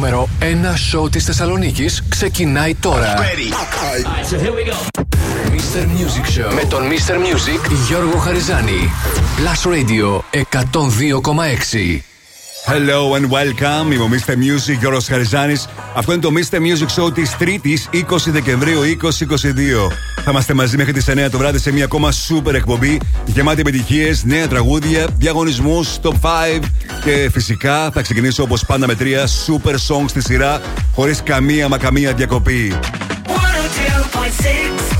νούμερο 1 σοου της Θεσσαλονίκης ξεκινάει τώρα. Right, so here we go. Mr. Music Show με τον Mr. Music Γιώργο Χαριζάνη. Plus Radio 102,6. Hello and welcome. Είμαι ο Mr. Music, Γιώργος Χαριζάνης. Αυτό είναι το Mr. Music Show της 3ης 20 Δεκεμβρίου 2022. Θα είμαστε μαζί μέχρι τις 9 το βράδυ σε μια ακόμα super εκπομπή γεμάτη επιτυχίες, νέα τραγούδια, διαγωνισμούς, top 5 και φυσικά θα ξεκινήσω όπως πάντα με τρία super songs στη σειρά χωρίς καμία μα καμία διακοπή. 102.6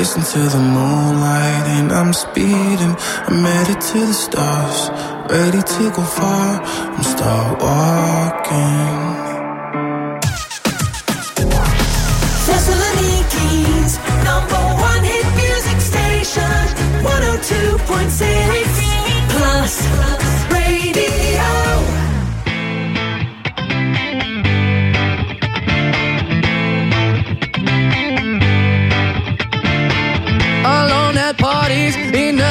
Racing to the moonlight and I'm speeding. I'm headed to the stars, ready to go far and start walking. Thessaloniki's number one hit music station. 102.6 Plus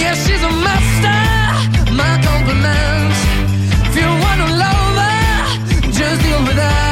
Yeah, she's a master. My compliments. If you wanna her, just deal with that.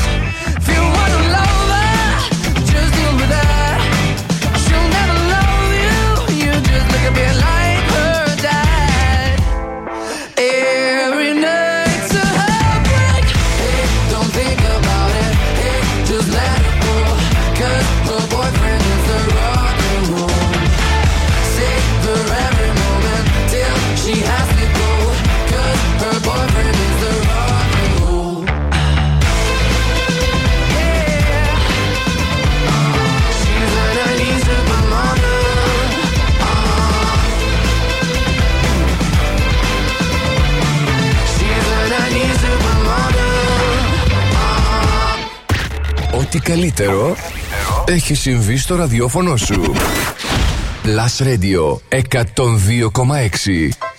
καλύτερο έχει συμβεί στο ραδιόφωνο σου. Last Radio 102,6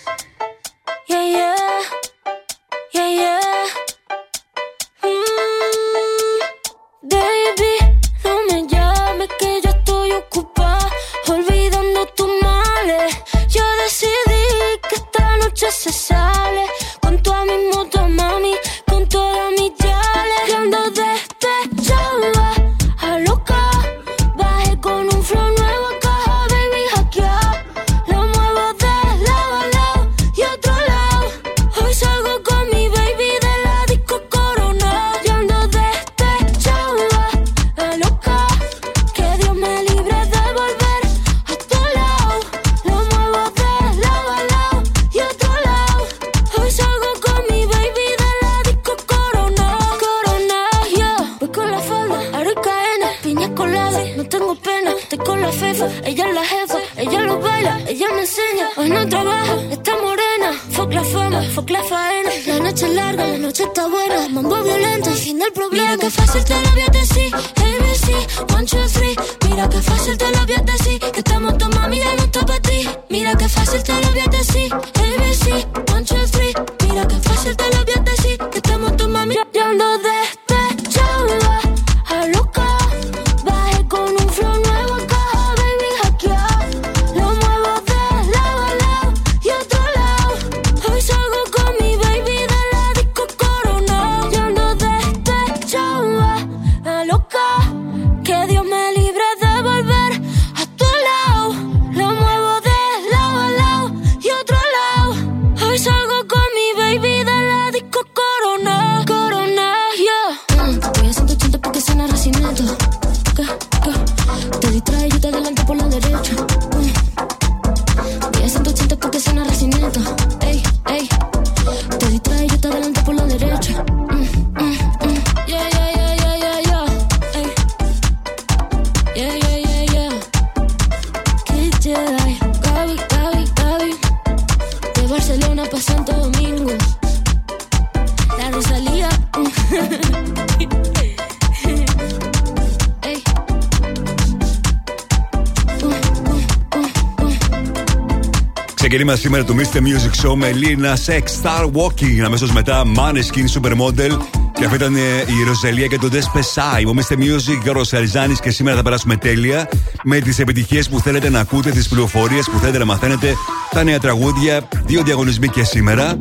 απαγγελία σήμερα του Mr. Music Show με Lina Sex Star Walking. Αμέσως μετά Maneskin Supermodel. Και αυτή ήταν ε, η Ροζαλία και το Despesai. Mr. Music, Γιώργο Αριζάνη και σήμερα θα περάσουμε τέλεια με τις επιτυχίες που θέλετε να ακούτε, τις πληροφορίες που θέλετε να μαθαίνετε, τα νέα τραγούδια, δύο διαγωνισμοί και σήμερα.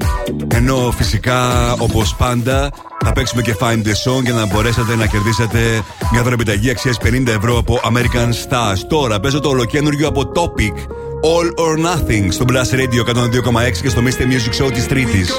Ενώ φυσικά, όπως πάντα, θα παίξουμε και Find the Song για να μπορέσετε να κερδίσετε μια δωρεπιταγή αξίας 50 ευρώ από American Stars. Τώρα παίζω το ολοκένουργιο από Topic. All or Nothing στο Blast Radio 102,6 και στο Mr. Music Show της Τρίτης.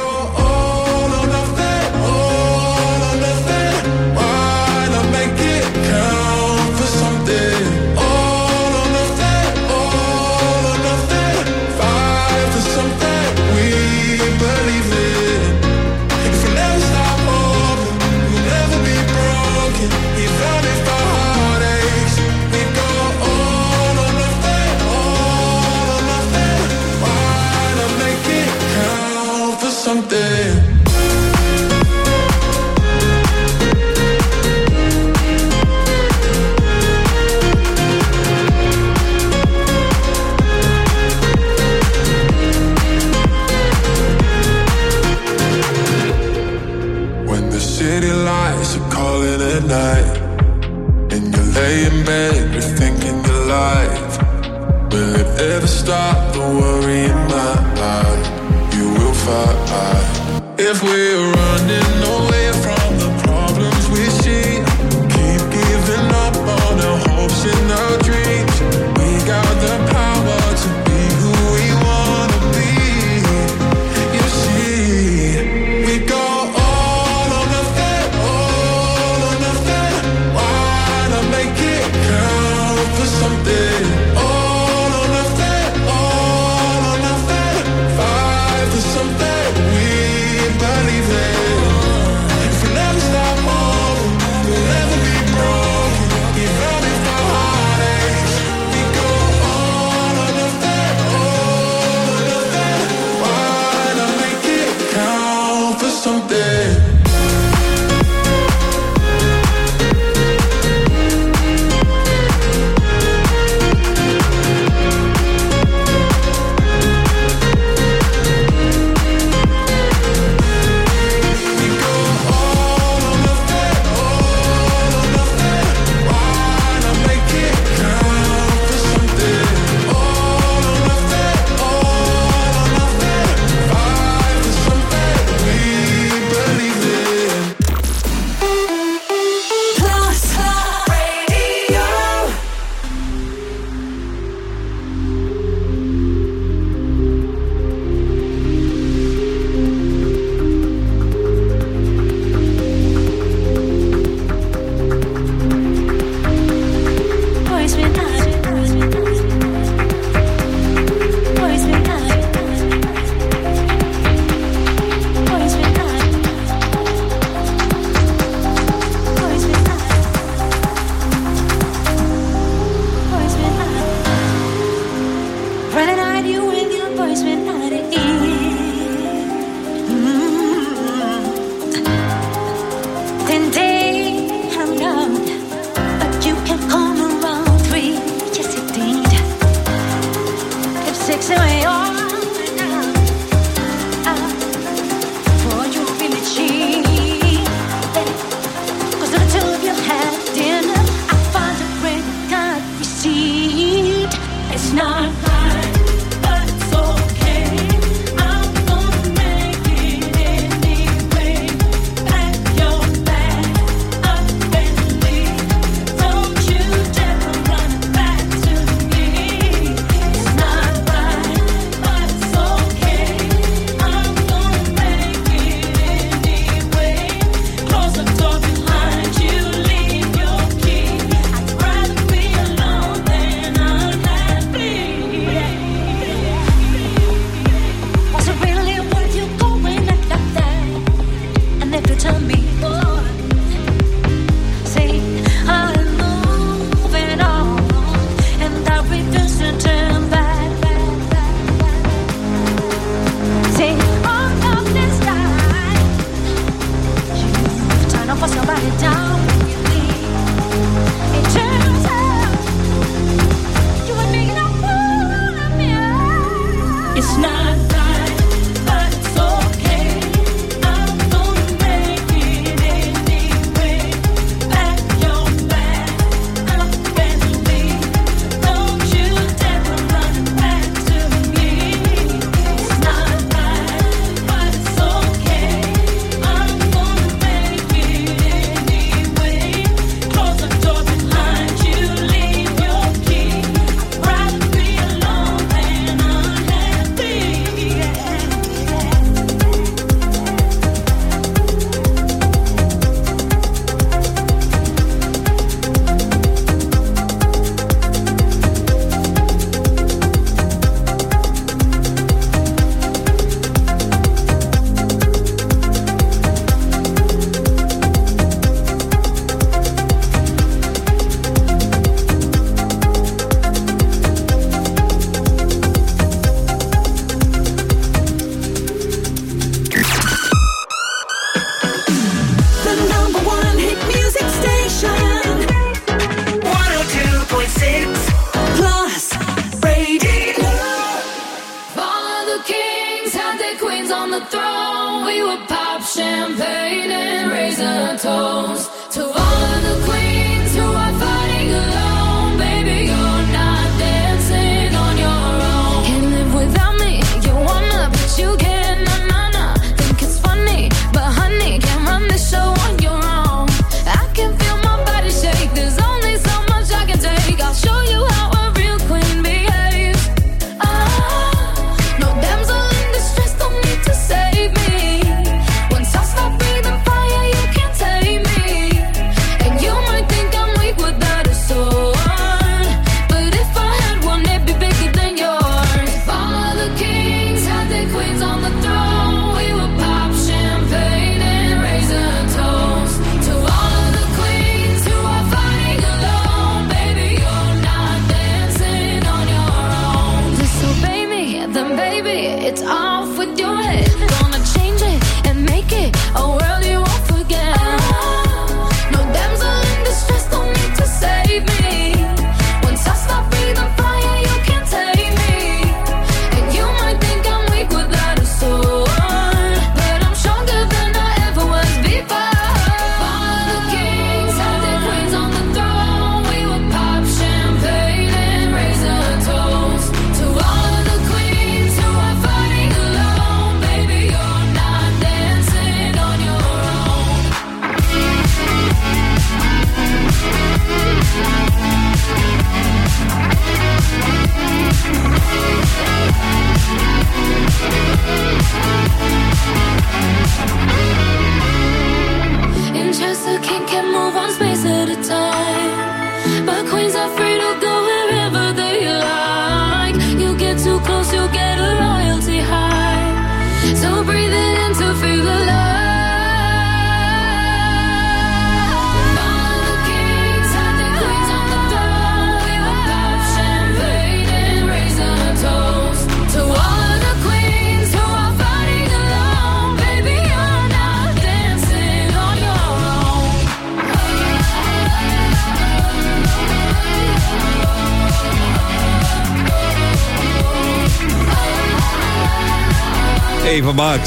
Ava Max.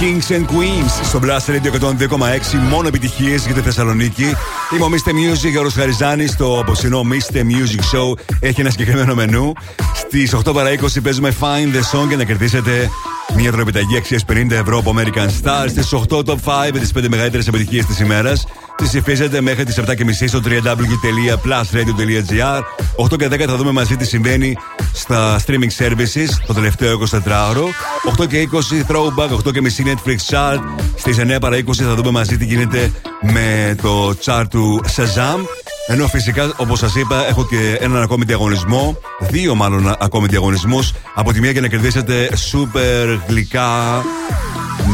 Kings and Queens στο Blast Radio 102,6. Μόνο επιτυχίες για τη Θεσσαλονίκη. Είμαι ο Mr. Music, ο Ροσχαριζάνη. Το απόψινό Mr. Music Show έχει ένα συγκεκριμένο μενού. Στις 8 παρα 20 παίζουμε Find the Song για να κερδίσετε μια δωρεπιταγή αξίας 50 ευρώ από American Stars. Στις 8 Top 5 με τις 5 μεγαλύτερες επιτυχίες της ημέρας. Τις ψηφίζετε μέχρι τις 7.30 στο www.plusradio.gr. 8 και 10 θα δούμε μαζί τι συμβαίνει στα streaming services το τελευταίο 24ωρο. 8 και 20 throwback, 8 και μισή Netflix chart. Στις 9 παρα 20 θα δούμε μαζί τι γίνεται με το chart του Shazam. Ενώ φυσικά, όπως σας είπα, έχω και έναν ακόμη διαγωνισμό. Δύο μάλλον ακόμη διαγωνισμούς. Από τη μία για να κερδίσετε super γλυκά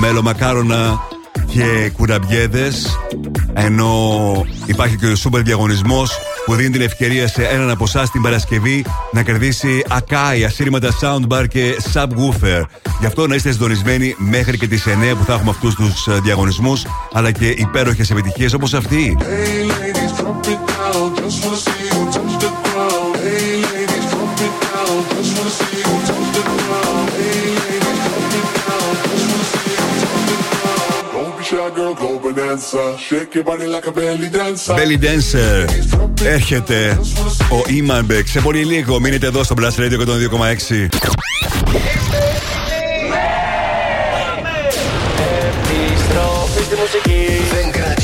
μελομακάρονα και κουραμπιέδες. Ενώ υπάρχει και ο super διαγωνισμός που δίνει την ευκαιρία σε έναν από εσάς την Παρασκευή να κερδίσει Akai, ασύρματα soundbar και subwoofer. Γι' αυτό να είστε συντονισμένοι μέχρι και τις 9 που θα έχουμε αυτούς τους διαγωνισμούς, αλλά και υπέροχες επιτυχίες όπως αυτή. Hey ladies, Βέλη δεν ο Ιμαν Σε πολύ λίγο μείνετε εδώ στο πλαστείο γιατί το 2,6 Επιστροφή μουσική.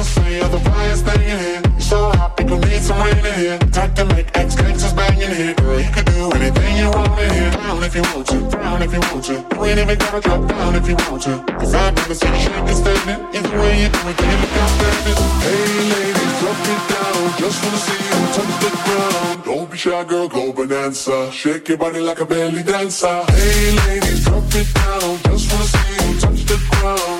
Must say finest thing in here. So hot, gon' need some rain in here. Time to make ex gangsters bang in here. Girl, you can do anything you want in here. Down if you want to, down if you want to. You ain't even gotta drop down if you want to. Cause I've never seen you shake and standing. Either way you do it, you look outstanding. Hey ladies, drop it down. Just wanna see you touch the ground. Don't be shy, girl, go bonanza. Shake your body like a belly dancer. Hey ladies, drop it down. Just wanna see you touch the ground.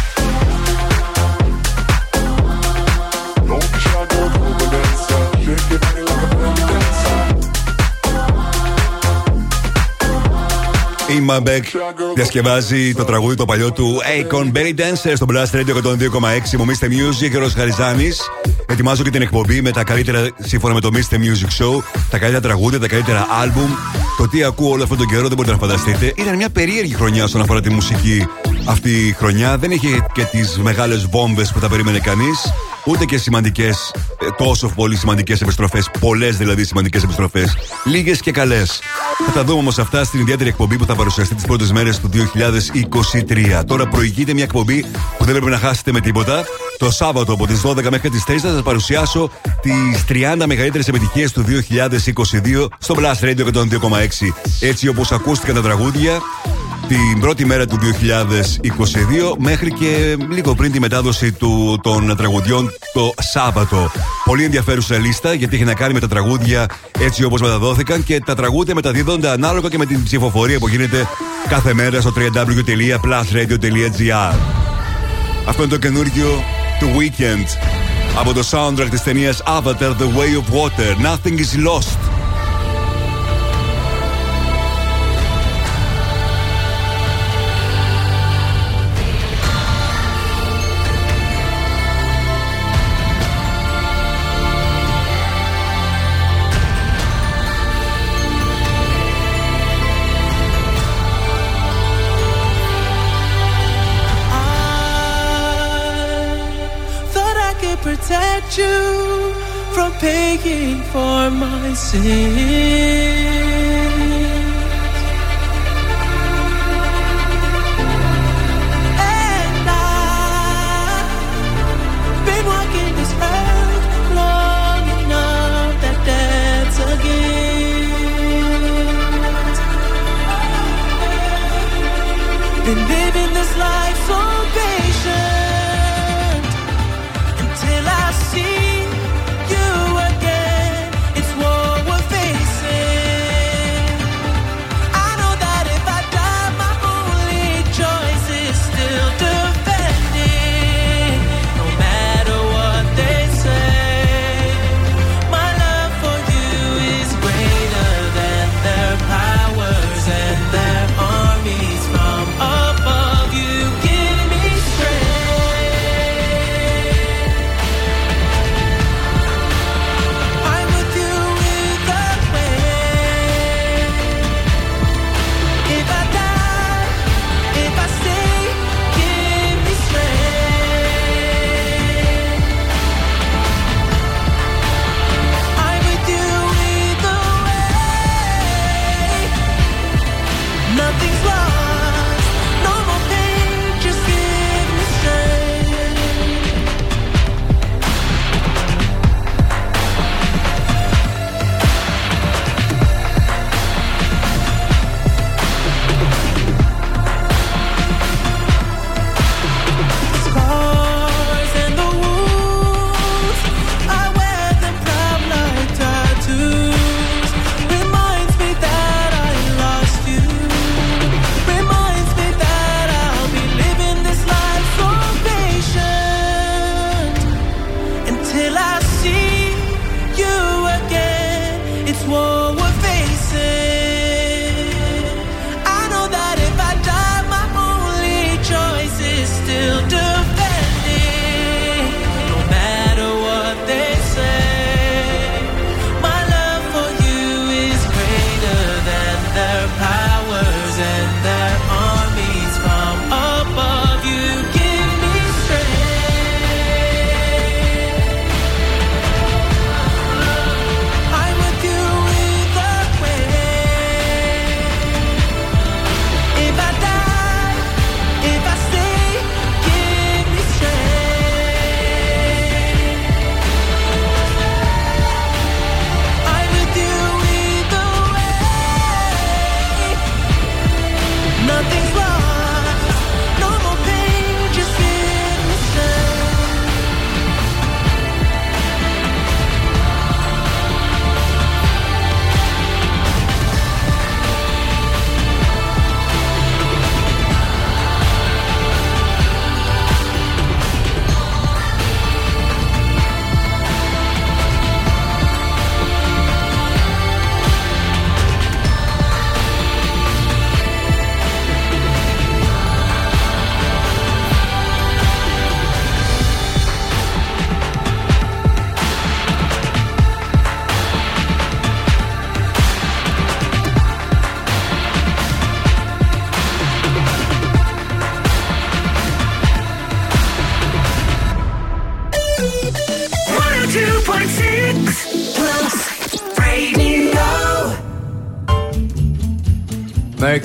Η Μαμπέκ διασκευάζει το τραγούδι το παλιό του Akon Berry Dancer στο Blast Radio 102,6. Μου Mr. Music, ο Χαριζάνης. Ετοιμάζω και την εκπομπή με τα καλύτερα, σύμφωνα με το Mr. Music Show, τα καλύτερα τραγούδια, τα καλύτερα άλμπουμ. Το τι ακούω όλο αυτόν τον καιρό δεν μπορείτε να φανταστείτε. Ήταν μια περίεργη χρονιά όσον αφορά τη μουσική αυτή η χρονιά. Δεν είχε και τις μεγάλες βόμβες που θα περίμενε κανείς. Ούτε και σημαντικές, τόσο πολύ σημαντικές επιστροφές. Πολλές δηλαδή σημαντικές επιστροφές. Λίγες και καλές. Θα τα δούμε όμως αυτά στην ιδιαίτερη εκπομπή που θα παρουσιαστεί τις πρώτες μέρες του 2023. Τώρα προηγείται μια εκπομπή που δεν πρέπει να χάσετε με τίποτα. Το Σάββατο από τις 12 μέχρι τις 3 θα σας παρουσιάσω τις 30 μεγαλύτερες επιτυχίες του 2022 στο Blast Radio 102,6. Έτσι όπως ακούστηκαν τα τραγούδια, την πρώτη μέρα του 2022 μέχρι και λίγο πριν τη μετάδοση του, των τραγουδιών το Σάββατο. Πολύ ενδιαφέρουσα λίστα γιατί έχει να κάνει με τα τραγούδια έτσι όπως μεταδόθηκαν και τα τραγούδια μεταδίδονται ανάλογα και με την ψηφοφορία που γίνεται κάθε μέρα στο www.plusradio.gr. Αυτό είναι το καινούργιο του Weekend από το soundtrack της ταινίας Avatar The Way of Water. Nothing is lost. For my sins.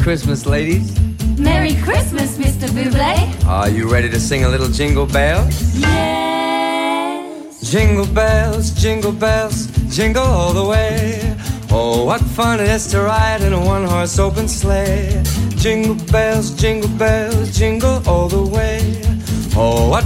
Christmas, ladies. Merry Christmas, Mr. Buble. Are you ready to sing a little jingle bells? Yes. Jingle bells, jingle bells, jingle all the way. Oh, what fun it is to ride in a one horse open sleigh. Jingle bells, jingle bells, jingle all the way. Oh, what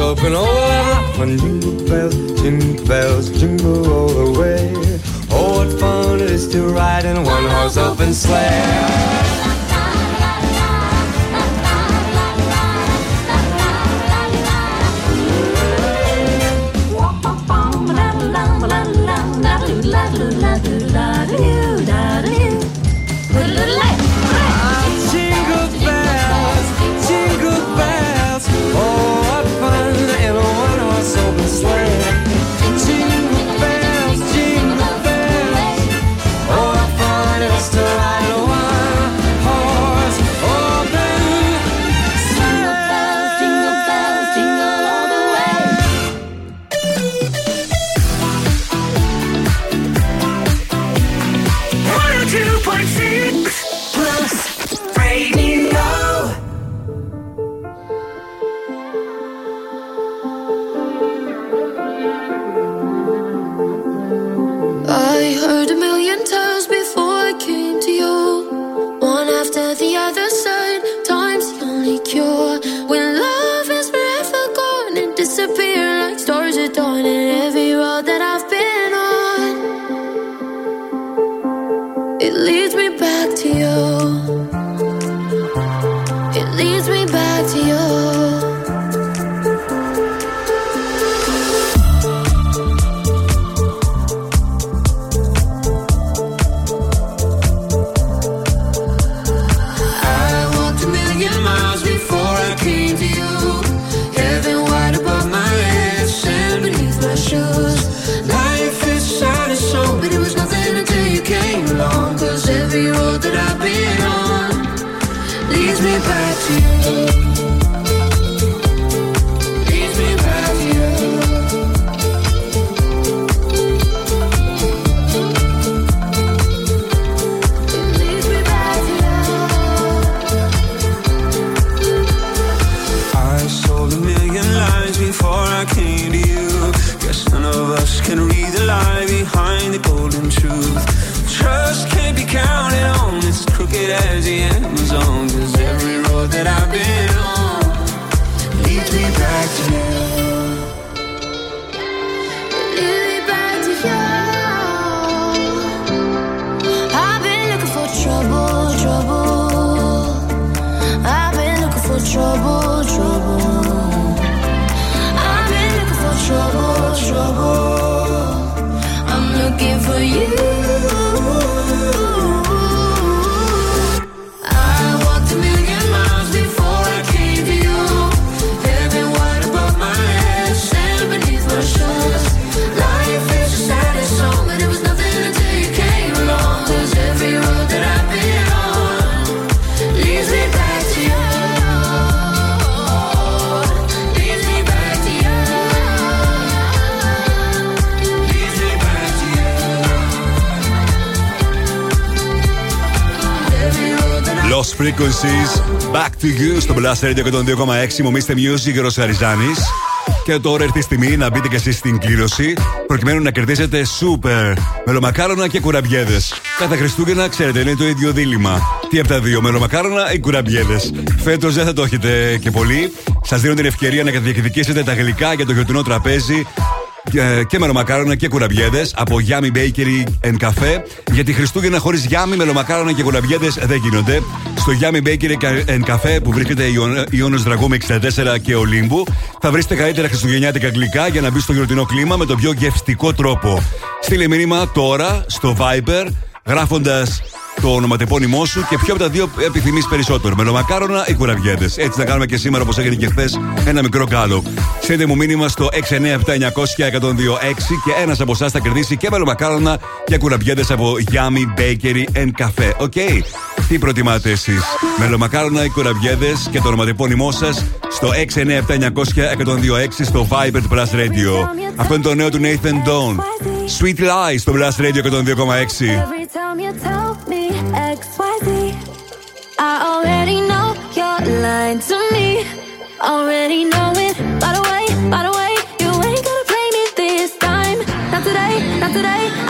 open all the love when jingle bells, jingle bells, jingle all the way. Oh, what fun it is to ride in a one-horse open sleigh. Figures στο Blast Radio 102,6. Μομίστε Music Ροσαριζάνης. Και τώρα έρθει η στιγμή να μπείτε και εσείς στην κλήρωση προκειμένου να κερδίσετε σούπερ μελομακάρονα και κουραμπιέδες. Κατά Χριστούγεννα, ξέρετε, είναι το ίδιο δίλημα. Τι από τα δύο, μελομακάρονα ή κουραμπιέδες; Φέτος δεν θα το έχετε και πολύ. Σας δίνω την ευκαιρία να διεκδικήσετε τα γλυκά για το γιορτινό τραπέζι ε, και μελομακάρονα και κουραμπιέδες από Yummy Bakery and Cafe. Γιατί Χριστούγεννα χωρίς Yummy, μελομακάρονα και κουραμπιέδες δεν γίνονται στο Yummy Bakery and Cafe που βρίσκεται Ιόνο Δραγούμη 64 και Ολύμπου. Θα βρείτε καλύτερα χριστουγεννιάτικα γλυκά για να μπει στο γιορτινό κλίμα με τον πιο γευστικό τρόπο. Στείλε μήνυμα τώρα στο Viber γράφοντας το ονοματεπώνυμό σου και ποιο από τα δύο επιθυμείς περισσότερο. Μελομακάρονα ή κουραβιέτε. Έτσι θα κάνουμε και σήμερα όπως έγινε και χθες ένα μικρό κάλο. Στείλτε μου μήνυμα στο 697-900-1026 και ένας από εσάς θα κερδίσει και μελομακάρονα και κουραμπιέδες από Yummy Bakery and Cafe. Ok. Okay. Τι προτιμάτε εσείς, μελομακάρονα ή κουραμπιέδες και το ονοματεπώνυμό σας στο 697-900-1026 στο Viber Plus Radio. Αυτό είναι το νέο του Nathan Dawe. Sweet Lies στο Plus Radio 102,6. Not today, not today.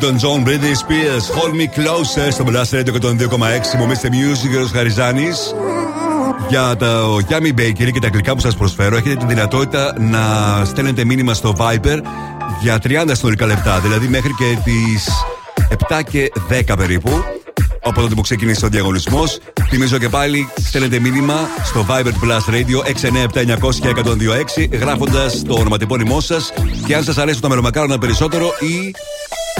Elton John, Britney Spears, Hold Me Closer στο Blast Radio 102,6. Μου Mr. Music, ο Χαριζάνη. Για το Yummy Bakery και τα γλυκά που σα προσφέρω, έχετε τη δυνατότητα να στέλνετε μήνυμα στο Viber για 30 συνολικά λεπτά. Δηλαδή μέχρι και τι 7 και 10 περίπου. Από τότε που ξεκίνησε ο διαγωνισμό. Θυμίζω και πάλι, στέλνετε μήνυμα στο Viber Plus Radio 697-900-1026 γράφοντα το ονοματεπώνυμό σα και αν σα αρέσουν τα μερομακάρονα περισσότερο ή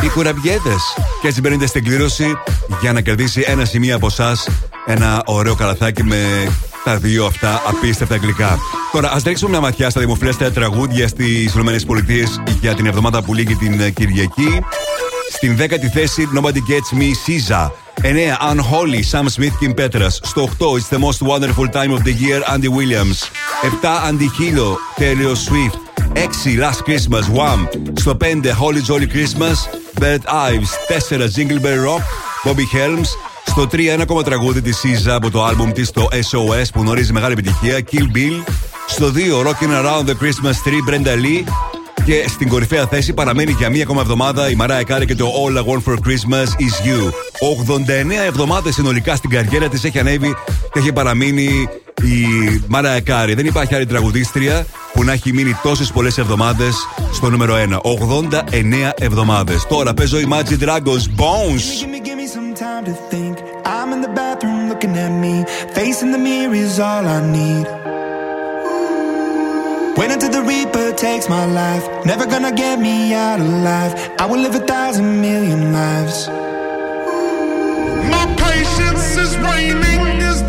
οι κουραμπιέτες. Και έτσι μπαίνετε στην κλήρωση για να κερδίσει ένα σημείο από εσάς ένα ωραίο καλαθάκι με τα δύο αυτά απίστευτα γλυκά. Τώρα, ας ρίξουμε μια ματιά στα δημοφιλέστερα τραγούδια στις ΗΠΑ για την εβδομάδα που λήγει την Κυριακή. Στην δέκατη θέση, Nobody Gets Me, SZA. 9. Unholy, Sam Smith, Kim Petras. Στο 8. It's the most wonderful time of the year, Andy Williams. 7. Antihilo, Taylor Swift. 6. Last Christmas, Wham. Στο 5. Holy Jolly Christmas, Bert Ives. 4. Jingle Bell Rock, Bobby Helms. Στο 3. Ένα ακόμα τραγούδι της SZA από το άλμπουμ της, το SOS, που γνωρίζει μεγάλη επιτυχία, Kill Bill. Στο 2. Rocking Around the Christmas Tree, Brenda Lee. Και στην κορυφαία θέση παραμένει για μία ακόμα εβδομάδα η Mariah Carey και το All I Want for Christmas is You. 89 εβδομάδες συνολικά στην καριέρα της έχει ανέβει και έχει παραμείνει η Mariah Carey. Δεν υπάρχει άλλη τραγουδίστρια που να έχει μείνει τόσε πολλέ εβδομάδε στο νούμερο 1. 89 εβδομάδε. Τώρα παίζω Imagine Dragons Bones. Give me, give me some time to think. I'm in the bathroom looking at me. Facing the mirror is all I need. Wait until the Reaper takes my life. Never gonna get me out alive. I will live a thousand million lives. My patience is waning. Is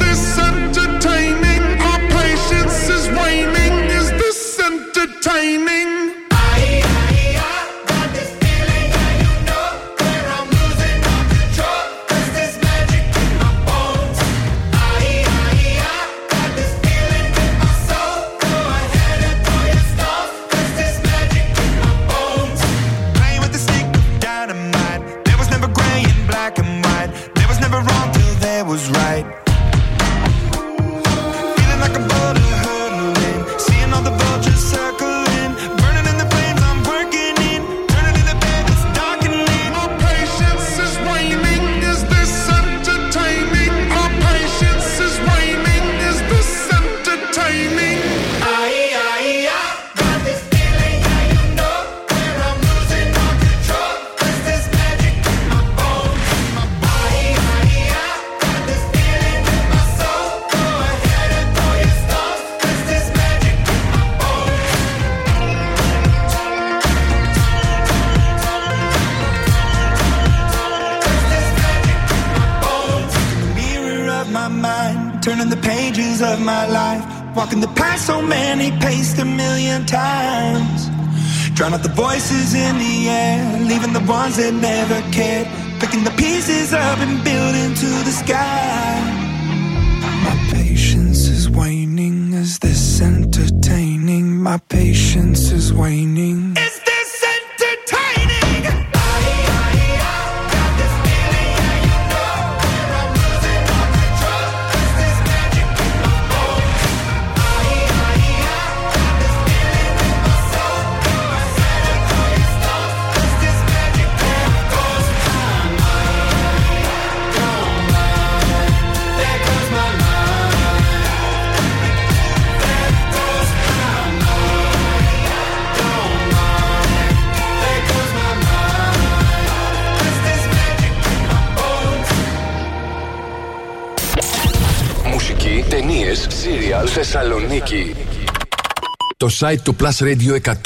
site του Plus Radio 102,6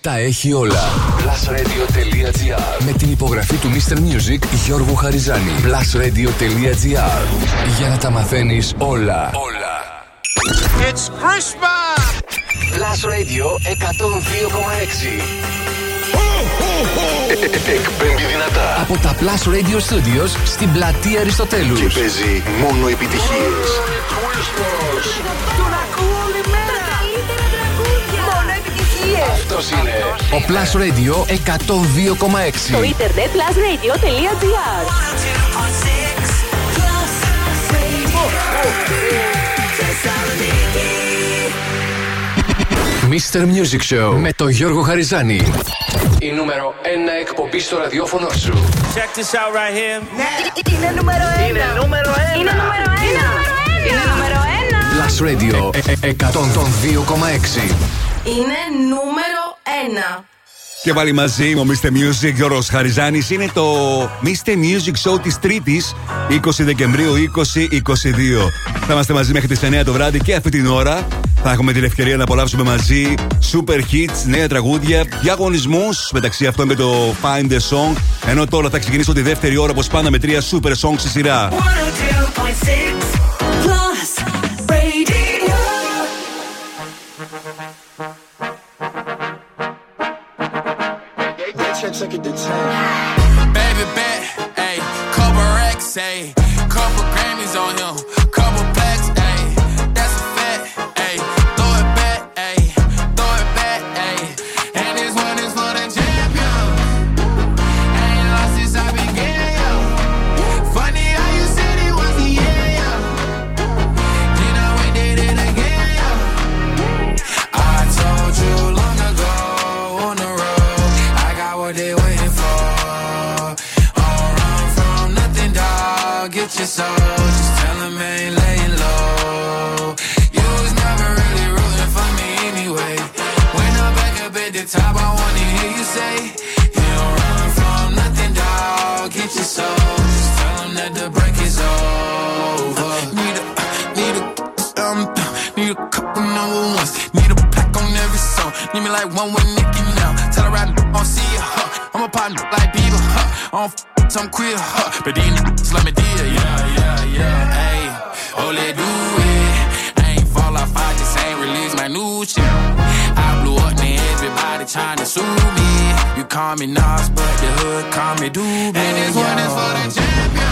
τα έχει όλα. Plusradio.gr Με την υπογραφή του Mr. Music Γιώργου Χαριζάνη. Plusradio.gr Για να τα μαθαίνεις όλα. Όλα. It's Christmas! Plus Radio 102,6 Εκπέμπει δυνατά από τα Plus Radio Studios στην πλατεία Αριστοτέλους και παίζει μόνο επιτυχίες. Αυτός είναι ο Plus Radio 102,6 Στο ίντερνετ plusradio.gr Mr. Music Show με τον Γιώργο Χαριζάνη. Η νούμερο 1 εκπομπή στο ραδιόφωνο σου. Check this out right here. Είναι νούμερο ένα. Είναι νούμερο ένα. Είναι νούμερο ένα. Είναι νούμερο ένα. Plus Radio ε, ε, 102,6 Είναι νούμερο ένα. Και πάλι μαζί μου, Mr. Music, Γιώργος Χαριζάνης. Είναι το Mr. Music Show της Τρίτης, 20 Δεκεμβρίου 2022. Θα είμαστε μαζί μέχρι τις 9 το βράδυ και αυτή την ώρα θα έχουμε την ευκαιρία να απολαύσουμε μαζί super hits, νέα τραγούδια, διαγωνισμούς μεταξύ αυτών με το Find the Song. Ενώ τώρα θα ξεκινήσω τη δεύτερη ώρα όπως πάντα με τρία super songs στη σειρά. 102.6 say. Need me with Nicki now. Tell her I don't see her. Huh. I'm a partner like Bieber. Huh. I don't f- some queer. Huh. But these niggas let me deal. Yeah, yeah, yeah. Hey, oh, let do it. I ain't fall off. I just ain't release my new shit. I blew up and everybody trying to sue me. You call me Nas, but the hood call me Doobie. And this one is for the champion.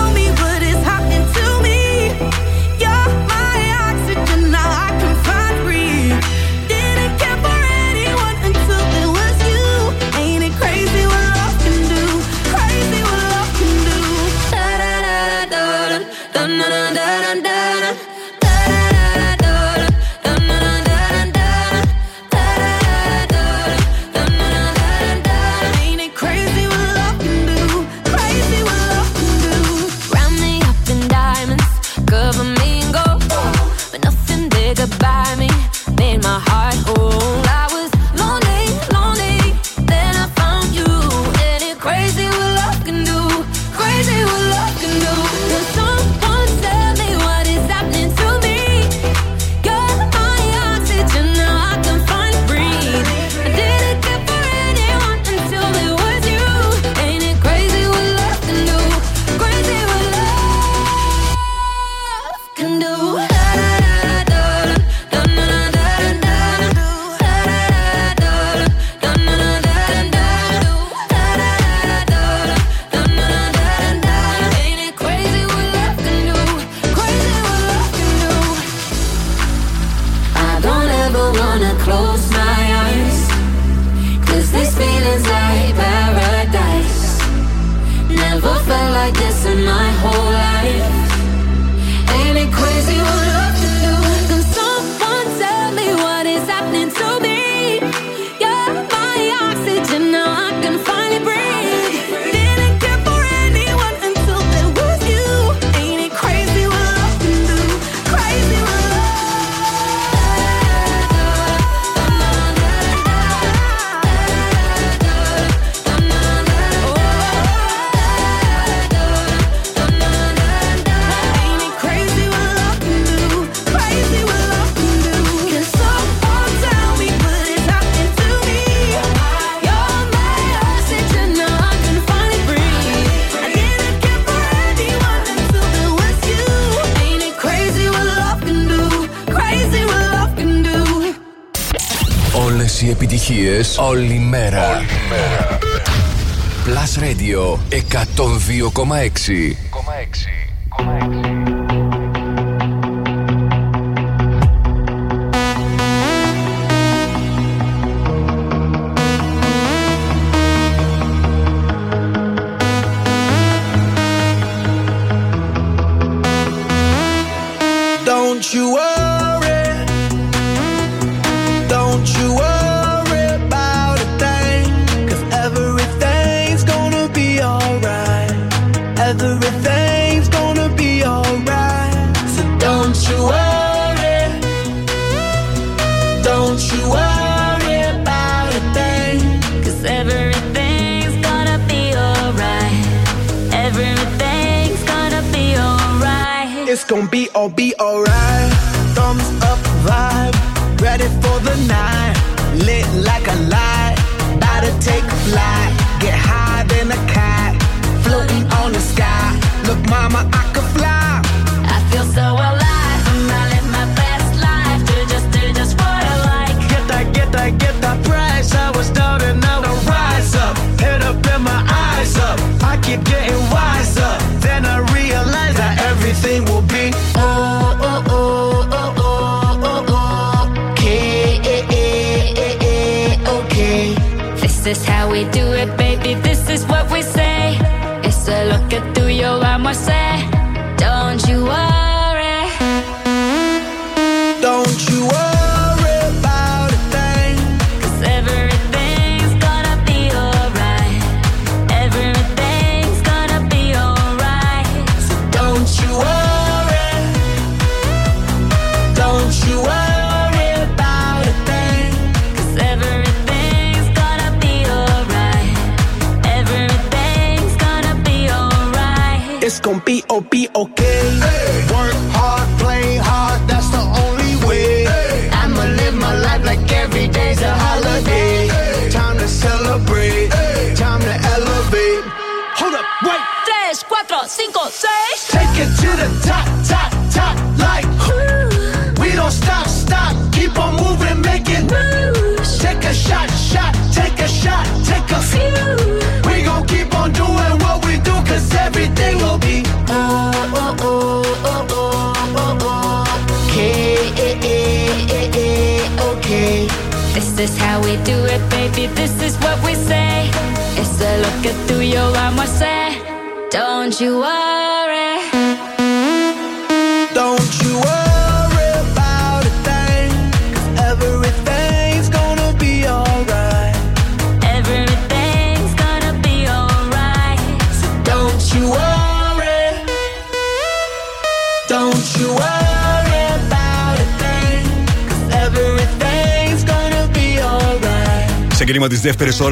επιτυχίε όλη μέρα. Plus Radio 102,6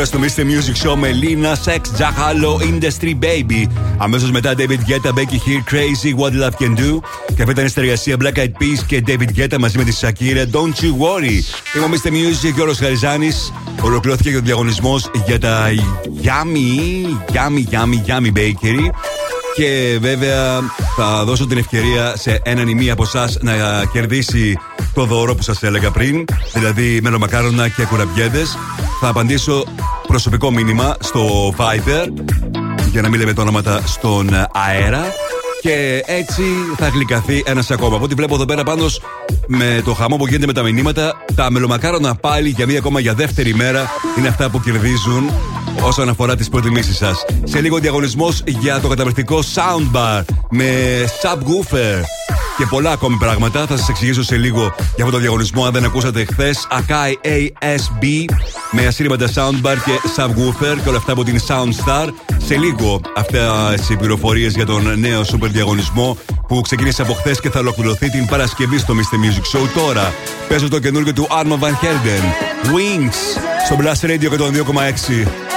στο Mr. Music Show με Lina Sex, Jahalo, Industry Baby. Αμέσως μετά David Guetta, Becky Hill, Crazy, What Love Can Do. Και αυτή ήταν η συνεργασία Black Eyed Peas και David Guetta μαζί με τη Shakira, Don't You Worry. Είμαι ο Mr. Music και ο Χαριζάνη. Ολοκληρώθηκε και ο διαγωνισμός για τα Yummy, Yummy, Yummy, Yummy Bakery. Και βέβαια θα δώσω την ευκαιρία σε έναν ή μία από εσάς να κερδίσει το δώρο που σας έλεγα πριν, δηλαδή μελομακάρονα και κουραμπιέδε. Θα απαντήσω προσωπικό μήνυμα στο Viber για να μην λέμε τα όνοματα στον αέρα και έτσι θα γλυκαθεί ένας ακόμα. Από ό,τι βλέπω εδώ πέρα πάνω με το χαμό που γίνεται με τα μηνύματα, τα μελομακάρονα πάλι για μία ακόμα για δεύτερη μέρα είναι αυτά που κερδίζουν όσον αφορά τις προτιμήσεις σας. Σε λίγο διαγωνισμός για το καταπληκτικό soundbar με subwoofer και πολλά ακόμη πράγματα. Θα σας εξηγήσω σε λίγο για αυτό το διαγωνισμό. Αν δεν ακούσατε χθες, Akai ASB με ασύρματα soundbar και subwoofer και όλα αυτά από την Soundstar. Σε λίγο αυτές οι πληροφορίες για τον νέο super διαγωνισμό που ξεκίνησε από χθες και θα ολοκληρωθεί την Παρασκευή στο Mr. Music Show. Τώρα παίζω το καινούργιο του Arma Van Helden. Wings στο Blast Radio 102,6. 2,6.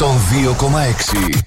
102,6.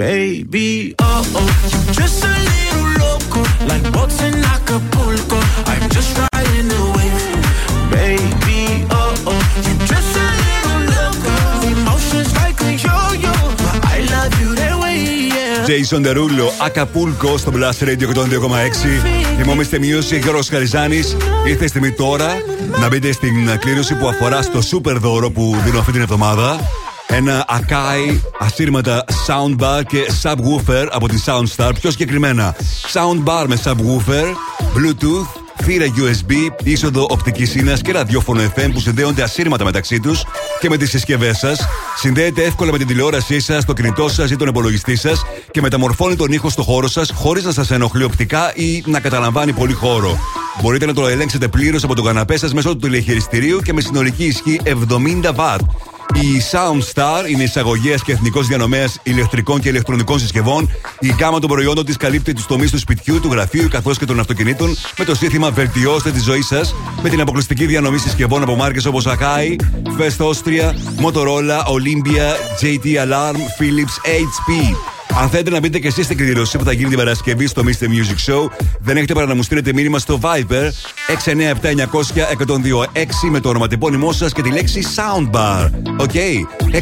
Baby. Oh oh, you just a little loco, like boats in Acapulco. I'm just riding the wave, baby. Oh oh, you just a little loco, emotions like a yo-yo, but I love you that way, yeah. Jason Derulo, Acapulco στο Blast Radio 102,6. Είμαι ο Mr. Music, Γιώργος Χαριζάνης. Ήρθε η στιγμή τώρα να μπείτε στην κλήρωση που αφορά στο super δώρο που δίνω αυτή την εβδομάδα. Ένα Akai ασύρματα soundbar και subwoofer από τη Soundstar. Πιο συγκεκριμένα, soundbar με subwoofer, Bluetooth, θύρα USB, είσοδο οπτικής ίνα και ραδιόφωνο FM που συνδέονται ασύρματα μεταξύ τους και με τις συσκευές σας. Συνδέεται εύκολα με την τηλεόρασή σας, το κινητό σας ή τον υπολογιστή σας και μεταμορφώνει τον ήχο στο χώρο σας χωρίς να σας ενοχλεί οπτικά ή να καταλαμβάνει πολύ χώρο. Μπορείτε να το ελέγξετε πλήρως από τον καναπέ σας μέσω του τηλεχειριστηρίου και με συνολική ισχύ 70 W. Η Soundstar είναι εισαγωγέας και εθνικός διανομέας ηλεκτρικών και ηλεκτρονικών συσκευών. Η γάμα των προϊόντων της καλύπτει τους τομείς του σπιτιού, του γραφείου καθώς και των αυτοκινήτων με το σύνθημα Βελτιώστε τη ζωή σας με την αποκλειστική διανομή συσκευών από μάρκες όπως Akai, Fest Austria, Motorola, Olympia, JT Alarm, Philips, HP. Αν θέλετε να μπείτε και εσείς στην κλήρωση που θα γίνει την Παρασκευή στο Mr. Music Show, δεν έχετε παρά να μου στείλετε μήνυμα στο Viber 697-900-1026 με το ονοματεπώνυμό σας και τη λέξη Soundbar. Ok. 697-900-1026.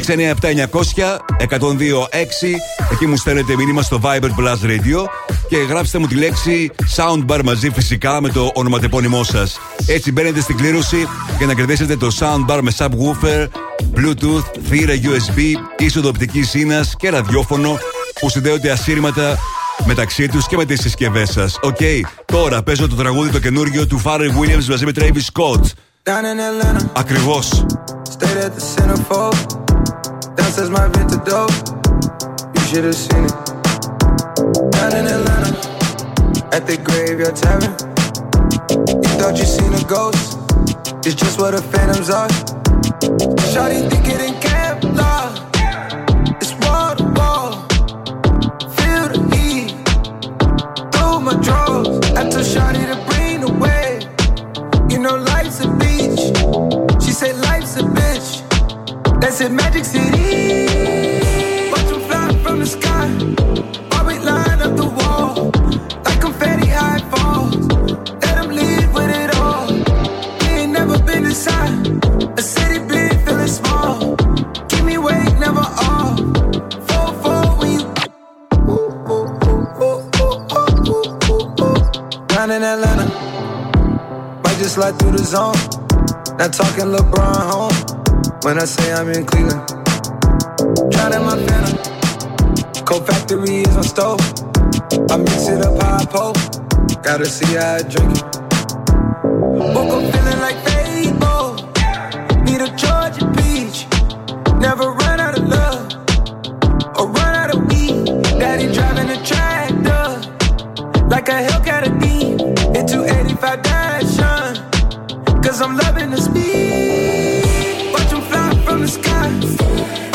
Εκεί μου στέλνετε μήνυμα στο Viber Plus Radio και γράψτε μου τη λέξη Soundbar μαζί φυσικά με το ονοματεπώνυμό σας. Έτσι μπαίνετε στην κλήρωση για να κερδίσετε το Soundbar με subwoofer, Bluetooth, θύρα USB, είσοδο οπτικής ίνας και ραδιόφωνο που συνδέονται ασύρματα μεταξύ του και με τι συσκευέ σα. Οκ, τώρα παίζω το τραγούδι το καινούργιο του Pharrell Williams μαζί με Travis Scott. Down in Atlanta, Ακριβώ. stayed at the centerfold. Downstairs my vintage dope. You should have seen it. Down in Atlanta, at the graveyard tavern. You thought you seen a ghost. It's just what the phantoms are. Shawty think it in Kevlar. It's You know life's a beach. She said life's a bitch. That's in Magic City. Watch them fly from the sky. While we line up the wall. Like confetti high falls. Let them leave with it all. We ain't never been inside. A city big, feeling small. Keep me awake, never off. Four, four, when you down in Atlanta just slide through the zone. Not talking LeBron home when I say I'm in Cleveland. Drowning my phantom. Cold factory is my stove. I mix it up high pole. Gotta see how I drink it. Woke up feeling like Fable. Need a Georgia peach. Never run out of love or run out of weed. Daddy driving a tractor like a Hellcat a D. Hit 285 down. Cause I'm loving the speed. Watch them fly from the sky.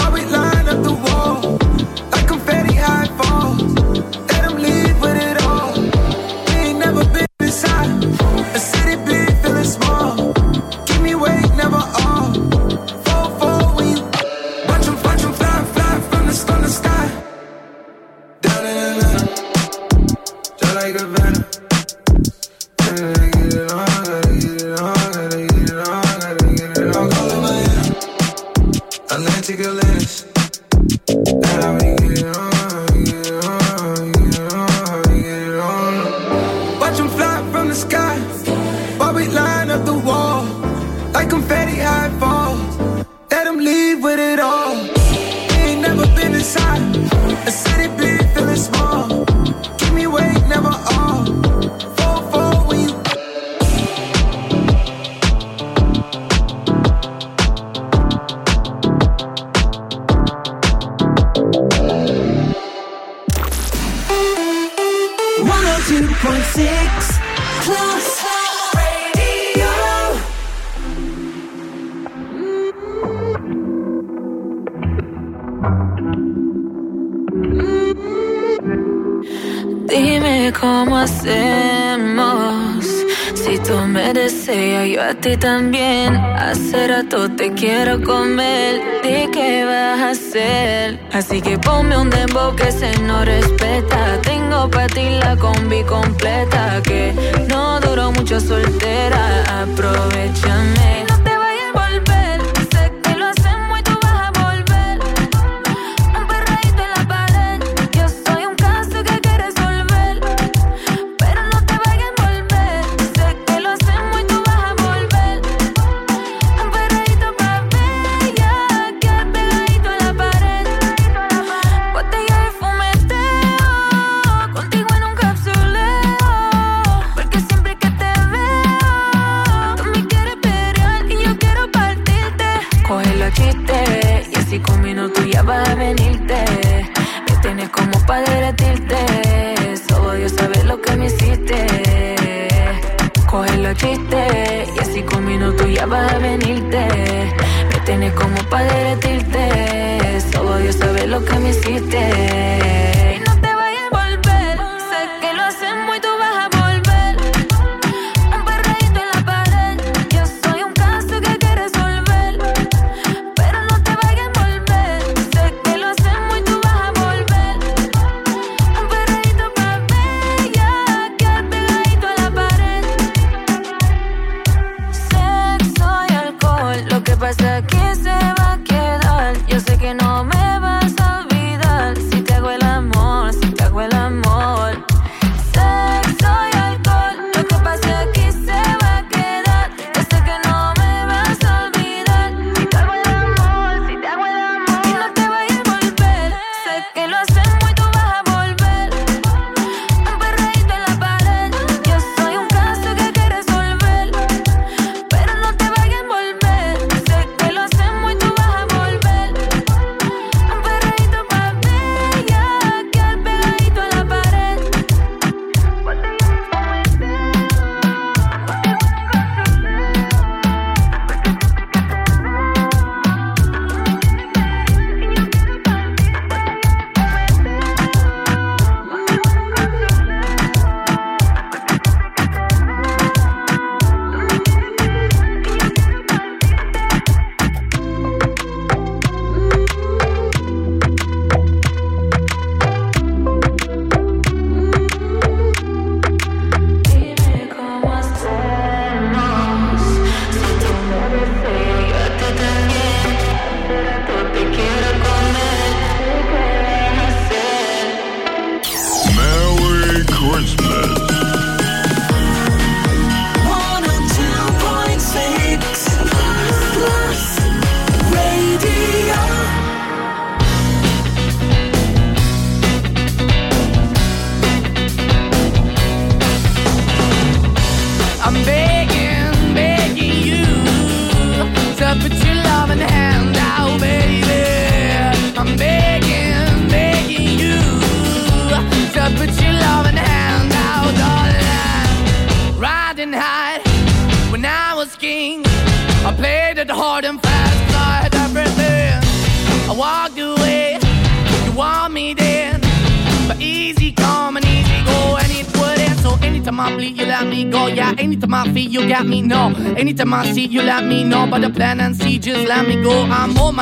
yo a ti también. Hace rato te quiero comer. ¿De qué vas a hacer? Así que ponme un dembow que se no respeta. Tengo para ti la combi completa. Que no duró mucho soltera. Aprovechame. No te vayas a volver.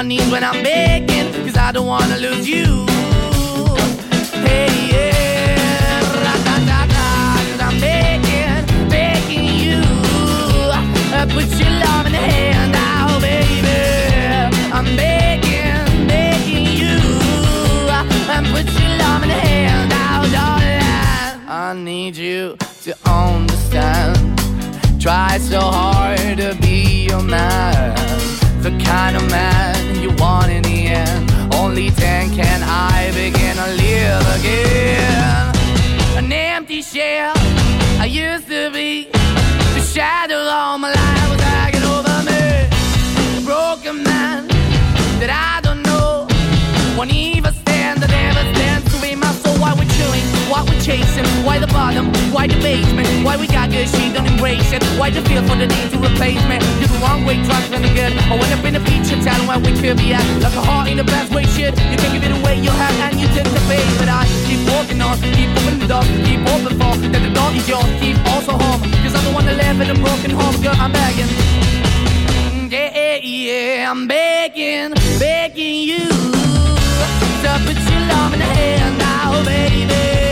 money Why we chasing? Why the bottom? Why the basement? Why we got good, she don't embrace it? Why the feel for the need to replace me? You're the wrong way, trying to good. I went up in a feature town where we could be at. Like a heart in the best way, shit. You can give it away, you have, and you take the bait. But I keep walking on, keep opening the door, keep open for. That the door is yours, keep also home. Cause I'm the one that live in a broken home, girl, I'm begging. Yeah, yeah, yeah, I'm begging, begging you to put your love in the hand now, baby.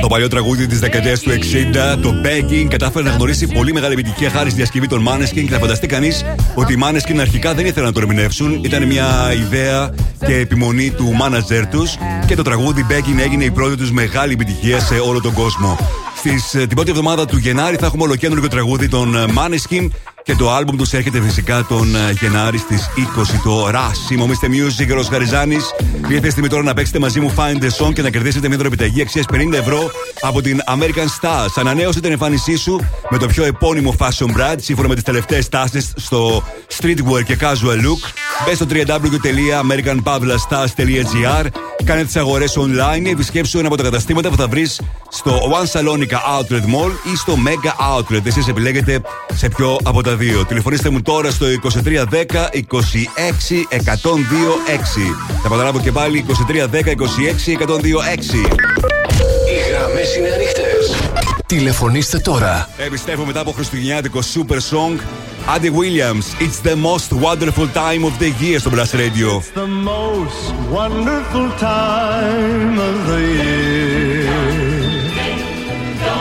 Το παλιό τραγούδι της δεκαετίας του 60, το Begging, κατάφερε να γνωρίσει πολύ μεγάλη επιτυχία χάρη στη διασκευή των Maneskin και θα φανταστεί κανείς ότι οι Maneskin αρχικά δεν ήθελαν να το ερμηνεύσουν. Ήταν μια ιδέα και επιμονή του μάνατζερ τους και το τραγούδι Begging έγινε η πρώτη τους μεγάλη επιτυχία σε όλο τον κόσμο. Στις, ε, την πρώτη εβδομάδα του Γενάρη θα έχουμε ολοκέντρο τραγούδι των ε, Maneskin και το άλμπουμ τους έρχεται φυσικά τον ε, Γενάρη στις 20 το Rush. Είμαι ο Mr. Music, ο Χαριζάνη. Ήρθε στιγμή τώρα να παίξετε μαζί μου Find the Song και να κερδίσετε μια δωρεπιταγή αξίας 50 ευρώ από την American Stars. Ανανέωσε την εμφάνισή σου με το πιο επώνυμο fashion brand σύμφωνα με τις τελευταίες τάσεις στο streetwear και casual look. Μπες στο www.americanpavlastars.gr Κάνε τις αγορές online ή επισκέψου ένα από τα καταστήματα που θα βρεις στο One Salonica Outlet Mall ή στο Mega Outlet. Εσείς επιλέγετε σε ποιο από τα δύο. Τηλεφωνήστε μου τώρα στο 2310 26 126. Θα επαναλάβω και πάλι 2310 26 126. Οι γραμμές είναι ανοιχτές. Τηλεφωνήστε τώρα. Επιστρέφω μετά από χριστουγεννιάτικο super song. Andy Williams, It's the most wonderful time of the year στο Blast Radio. It's the most wonderful time of the year.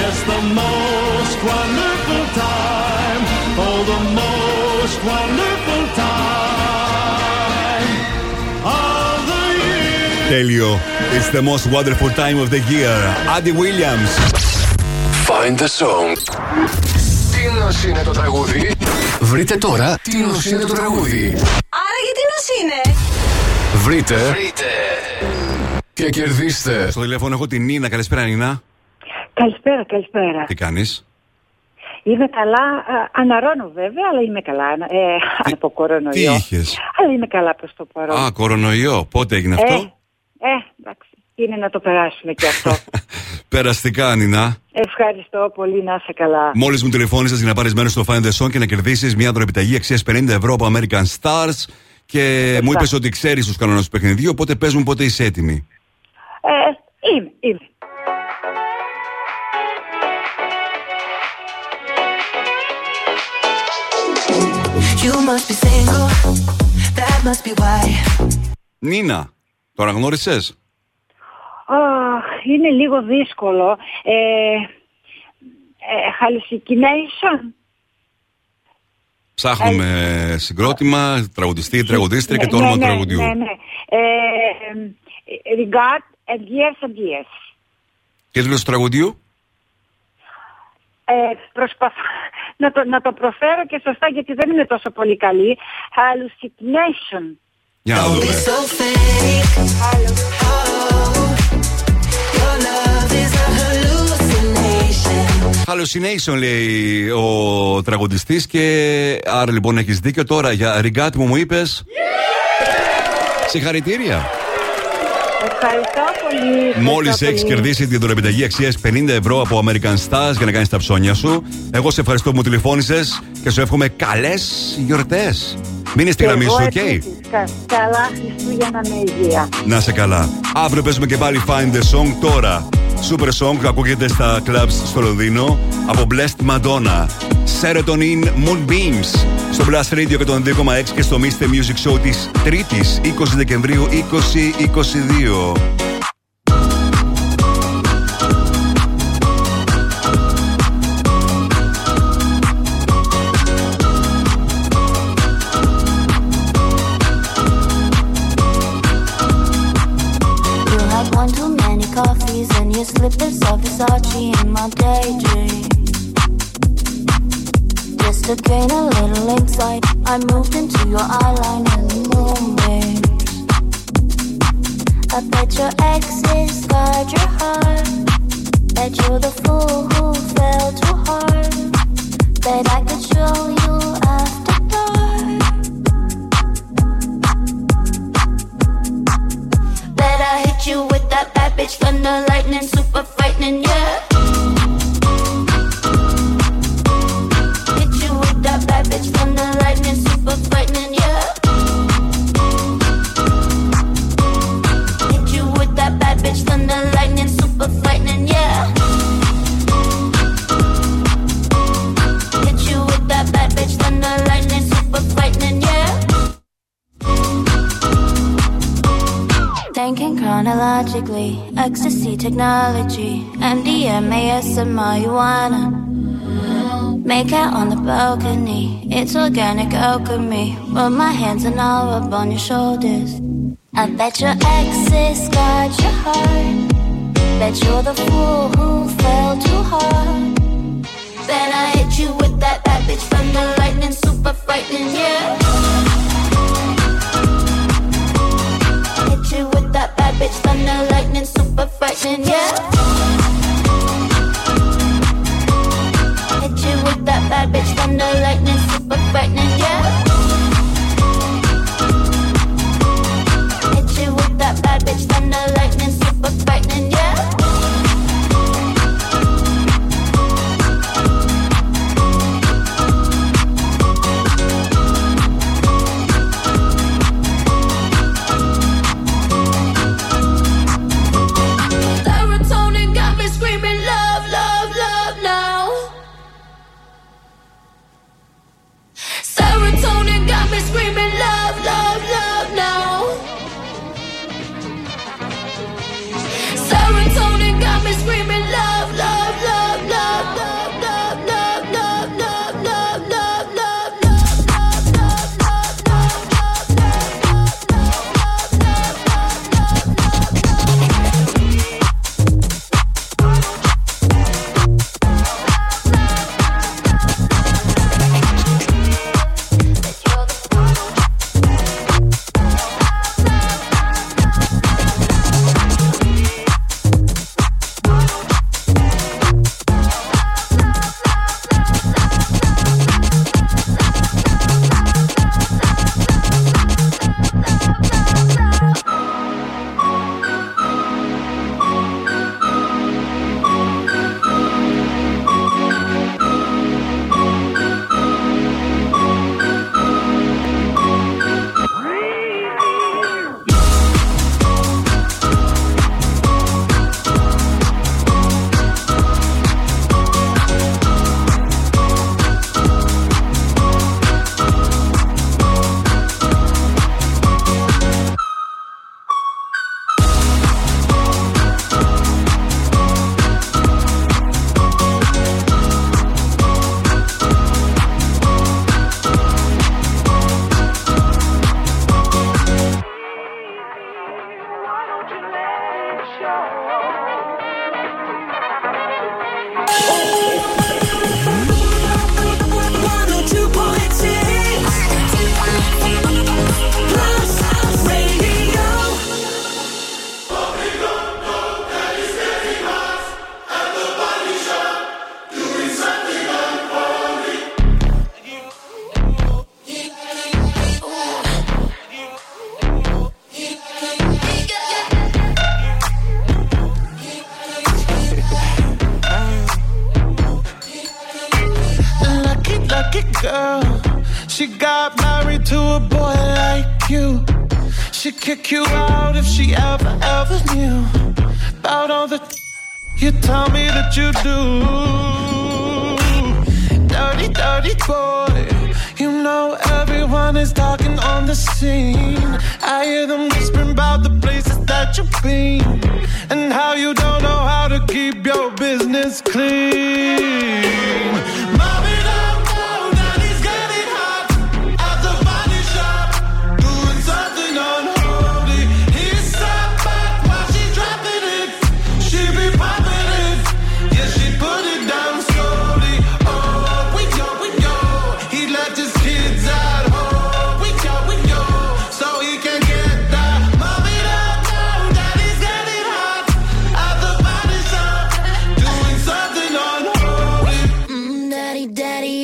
Yes, the most wonderful time. Oh, the most wonderful time of the year. Τέλειο. It's the most wonderful time of the year. Andy Williams. Find the song. Τι νοσ είναι το τραγούδι. Βρείτε τώρα τι νοσ είναι το τραγούδι. Άρα γιατί νος είναι; Βρείτε. Βρείτε. Και κερδίστε. Στο τηλέφωνο έχω την Νίνα. Καλησπέρα, Νίνα. Καλησπέρα, καλησπέρα. Τι κάνεις; Είμαι καλά, α, αναρώνω βέβαια, αλλά είμαι καλά. Ε, από κορονοϊό. Τι είχες; Αλλά είμαι καλά προς το παρόν. Α, κορονοϊό. Πότε έγινε αυτό; Ε, ε, εντάξει, είναι να το περάσουμε και αυτό. Περαστικά, Νίνα. Ευχαριστώ πολύ, να είσαι καλά. Μόλις μου τηλεφώνησες για να πάρεις μέρος στο Find the Song και να κερδίσεις μια δωρεπιταγή αξίας 50 ευρώ από American Stars. Και μου είπες ότι ξέρεις τους κανόνες του παιχνιδιού, οπότε πες μου πότε είσαι έτοιμη. Ε, είμαι, είμαι. Νίνα, το αναγνώρισες; Αχ, είναι λίγο δύσκολο. Ε, ε, hallucination. Ψάχνουμε συγκρότημα, τραγουδιστή, τραγουδίστρια και το Ναι, όνομα ναι, του τραγουδιού. Ναι, ναι. Ε, ε, regard and years and years. Και τίτλο του τραγουδιού; Ε, προσπαθώ να το, να το προφέρω και σωστά γιατί δεν είμαι τόσο πολύ καλή. Hallucination. Για να δούμε. So fake. Oh, your love is a hallucination. Hallucination λέει ο τραγουδιστής και άρα λοιπόν έχεις δίκιο τώρα για Regard που μου είπες Συγχαρητήρια Ευχαριστώ πολύ. Μόλις Ευχαριστώ έχεις πολύ. κερδίσει την δωροεπιταγή αξίας 50 ευρώ από American Stars για να κάνεις τα ψώνια σου Εγώ σε ευχαριστώ που μου τηλεφώνησες και σου εύχομαι καλές γιορτές Μείνε στη Και γραμμή εγώ σου, οκ; επίσης. Κα- Καλά Χριστούγεννα με υγεία. Να σε καλά. Αύριο παίζουμε και πάλι Find the Song τώρα. Super Song που ακούγεται στα clubs στο Λονδίνο από Blessed Madonna. Serotonin Moonbeams στο Blast Radio και τον 2,6 και στο Mr. Music Show της 3ης 20 Δεκεμβρίου 2022. You had one too many coffees and your slippers of Versace in my daydream. Just to gain a little insight, I moved into your eyeline and. I bet your exes guard your heart. Bet you're the fool who fell too hard. Bet I could show you after dark. Bet I hit you with that bad bitch thunder lightning, super frightening, yeah. Thunder lightning, super frightening, yeah. Hit you with that bad bitch thunder lightning, super frightening, yeah. Thinking chronologically, ecstasy technology, MDMA, and marijuana. Make out on the balcony, it's organic alchemy. Put my hands and up on your shoulders. I bet your exes got your heart. Bet you're the fool who fell too hard. Then I hit you with that bad bitch the lightning, super frightening, yeah. Hit you with that bad bitch thunder lightning, super frightening, yeah. Hit you with that bad bitch thunder lightning, super frightening, yeah.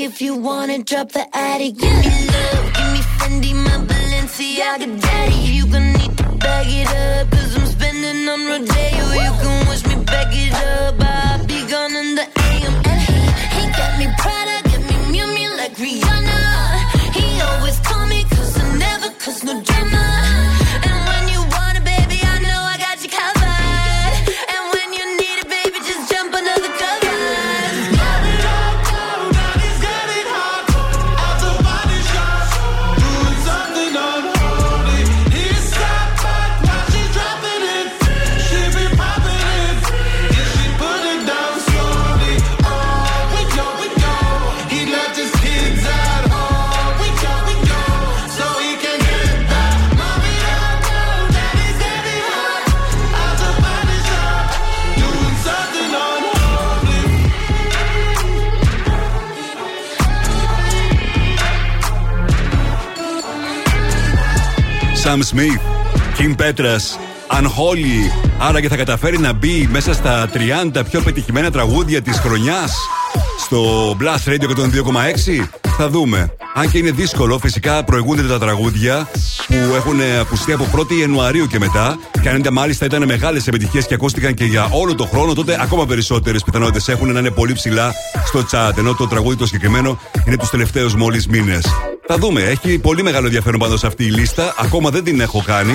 If you wanna drop the attic, give me love, give me Fendi, my Balenciaga, daddy. You gonna need to bag it up, cause I'm spending on Rodeo. You can wish me back it up, I'll be gone in the AM. And he, he got me Prada, Sam Smith, Kim Petras, Unholy. Άρα και θα καταφέρει να μπει μέσα στα 30 πιο πετυχημένα τραγούδια της χρονιάς στο Blast Radio 102,6. Θα δούμε. Αν και είναι δύσκολο, φυσικά προηγούνται τα τραγούδια που έχουν ακουστεί από 1η Ιανουαρίου και μετά. Και αν μάλιστα ήταν μεγάλες επιτυχίες και ακούστηκαν και για όλο το χρόνο, τότε ακόμα περισσότερες πιθανότητες έχουν να είναι πολύ ψηλά στο chat. Ενώ το τραγούδι το συγκεκριμένο είναι τους τελευταίους μόλις μήνες. Θα δούμε. Έχει πολύ μεγάλο ενδιαφέρον πάντως αυτή η λίστα. Ακόμα δεν την έχω κάνει,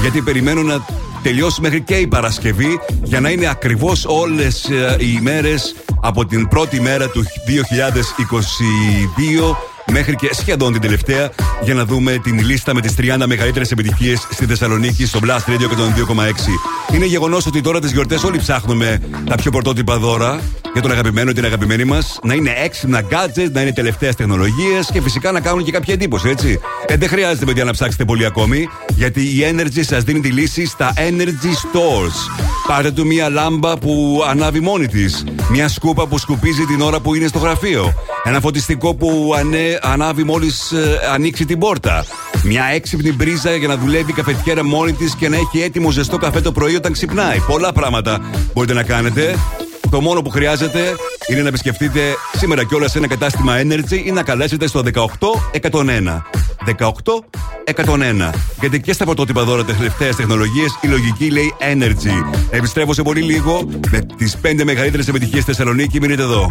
γιατί περιμένω να τελειώσει μέχρι και η Παρασκευή για να είναι ακριβώς όλες οι ημέρες από την πρώτη μέρα του 2022 μέχρι και σχεδόν την τελευταία για να δούμε την λίστα με τις 30 μεγαλύτερες επιτυχίες στη Θεσσαλονίκη στο Blast Radio 102,6. Είναι γεγονός ότι τώρα τις γιορτές όλοι ψάχνουμε τα πιο πρωτότυπα δώρα για τον αγαπημένο ή την αγαπημένη μας. Να είναι έξυπνα gadgets, να είναι τελευταίες τεχνολογίες και φυσικά να κάνουν και κάποια εντύπωση, έτσι. Ε, δεν χρειάζεται, παιδιά, να ψάξετε πολύ ακόμη, γιατί η Energy σας δίνει τη λύση στα Energy Stores. Πάρτε του μία λάμπα που ανάβει μόνη της. Μια σκούπα που σκουπίζει την ώρα που είναι στο γραφείο. Ένα φωτιστικό που ανέ, ανάβει μόλις ανοίξει την πόρτα. Μια έξυπνη μπρίζα για να δουλεύει η καφετιέρα μόνη της και να έχει έτοιμο ζεστό καφέ το πρωί όταν ξυπνάει. Πολλά πράγματα μπορείτε να κάνετε. Το μόνο που χρειάζεται είναι να επισκεφτείτε σήμερα κιόλας ένα κατάστημα Energy ή να καλέσετε στο 18101. 18101. Γιατί και στα πρωτότυπα δώρα τελευταίες τεχνολογίες η λογική λέει Energy. Επιστρέφω σε πολύ λίγο με τις 5 μεγαλύτερες επιτυχίες στη Θεσσαλονίκη. Μείνετε εδώ.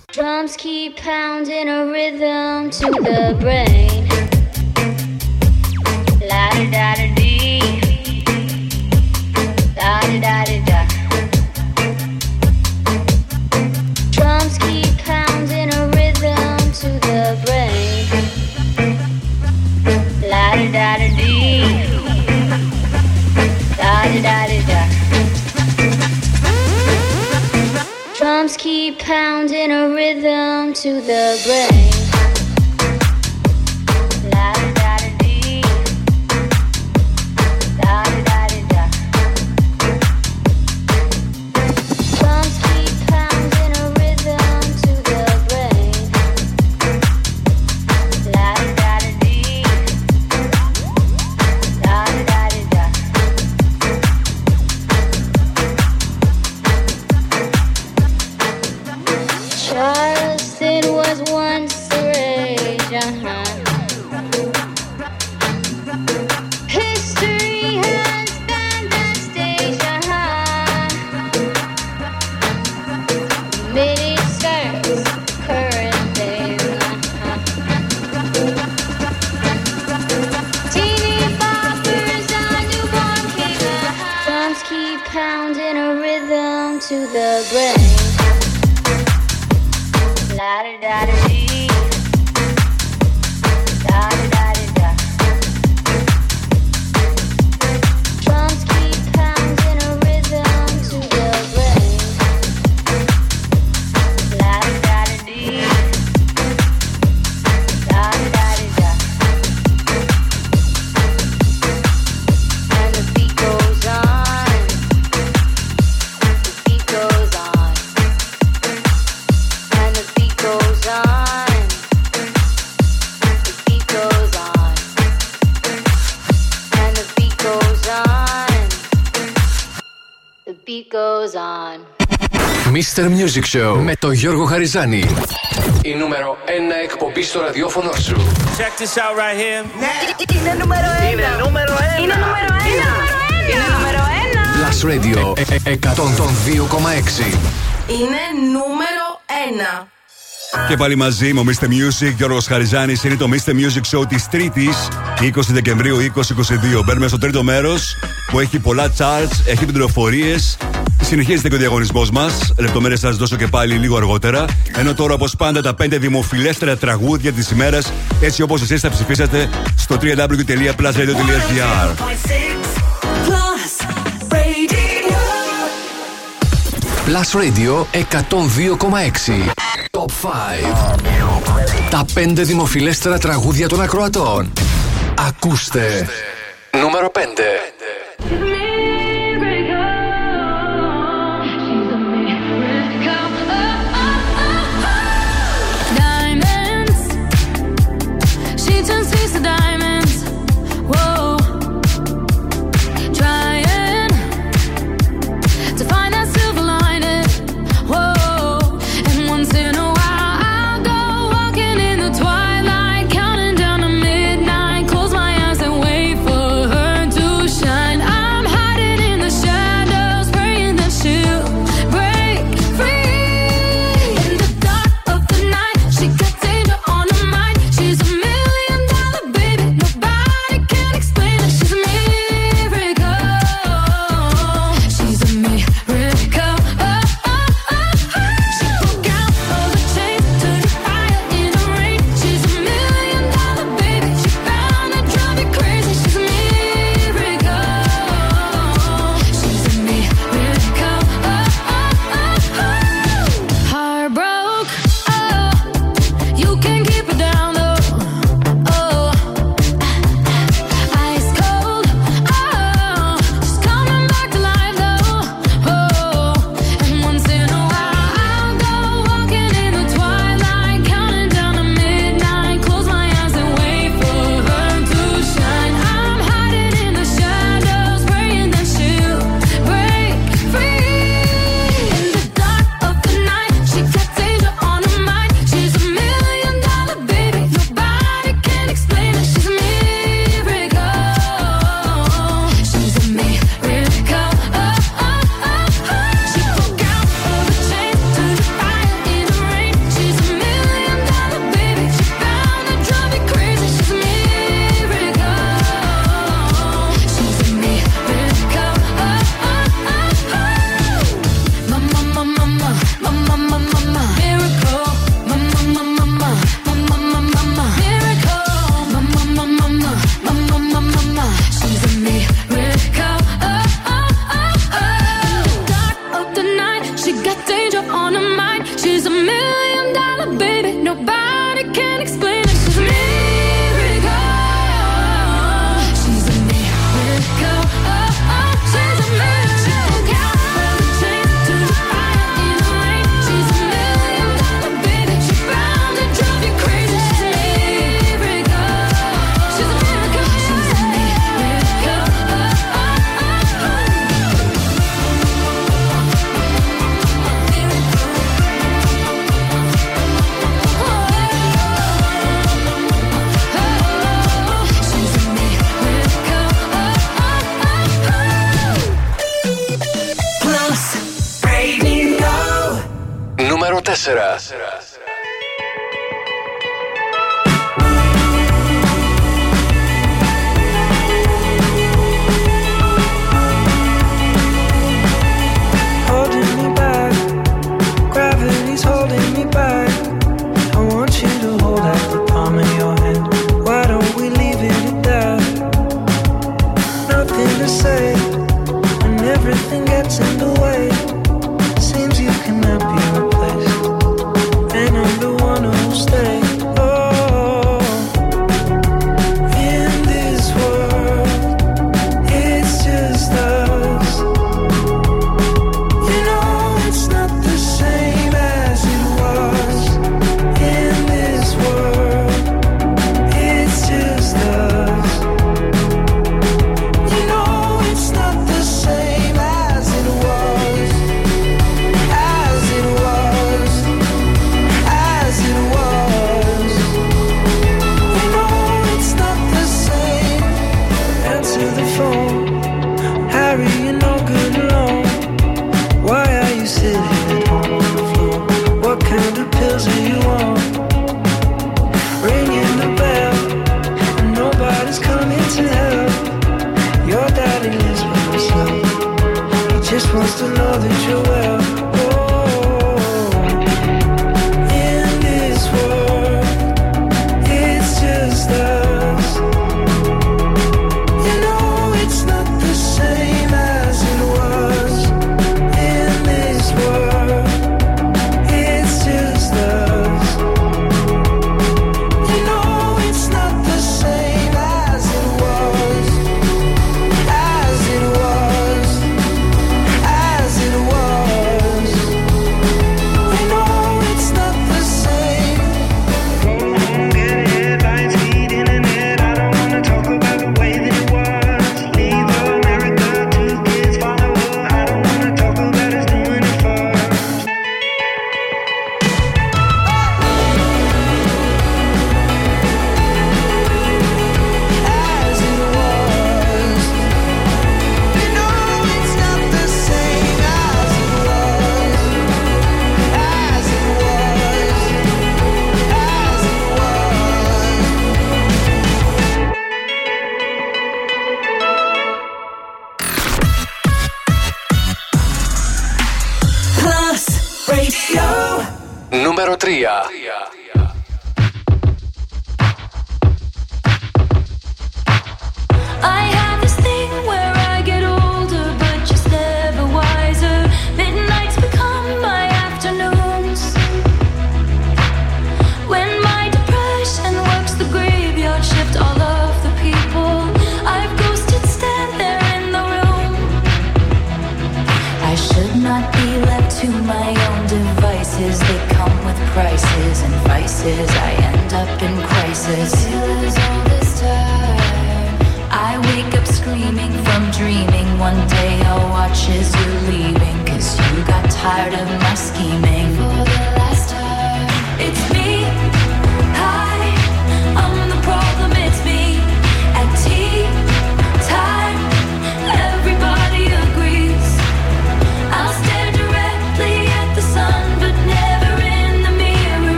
Drums keep pounding a rhythm to the brain. La da da da dee. Da da da da da. Drums keep pounding a rhythm to the brain. La da da da dee. Da da da da Drums keep pounding a rhythm to the brain. minute. Show με τον Γιώργο Χαριζάνη. Η νούμερο 1 εκπομπή στο ραδιόφωνο σου. Check this out right here. Ναι. Είναι νούμερο 1. Είναι νούμερο 1. Είναι νούμερο 1. Είναι νούμερο 1. Plus 102,6. Είναι νούμερο 1. Και πάλι μαζί μου, Mr. Music, Γιώργος Χαριζάνης, είναι το Mr. Music Show της Τρίτης, 20 Δεκεμβρίου 2022. Μπαίνουμε στο τρίτο μέρος που έχει πολλά charts, έχει πληροφορίες Συνεχίζεται και ο διαγωνισμός μας. Λεπτομέρειες θα σας δώσω και πάλι λίγο αργότερα. Ενώ τώρα, όπως πάντα, τα πέντε δημοφιλέστερα τραγούδια της ημέρας, έτσι όπως εσείς θα ψηφίσατε στο www.plusradio.gr. Plus Radio 102,6 Top 5 Τα πέντε δημοφιλέστερα τραγούδια των ακροατών Ακούστε Νούμερο 5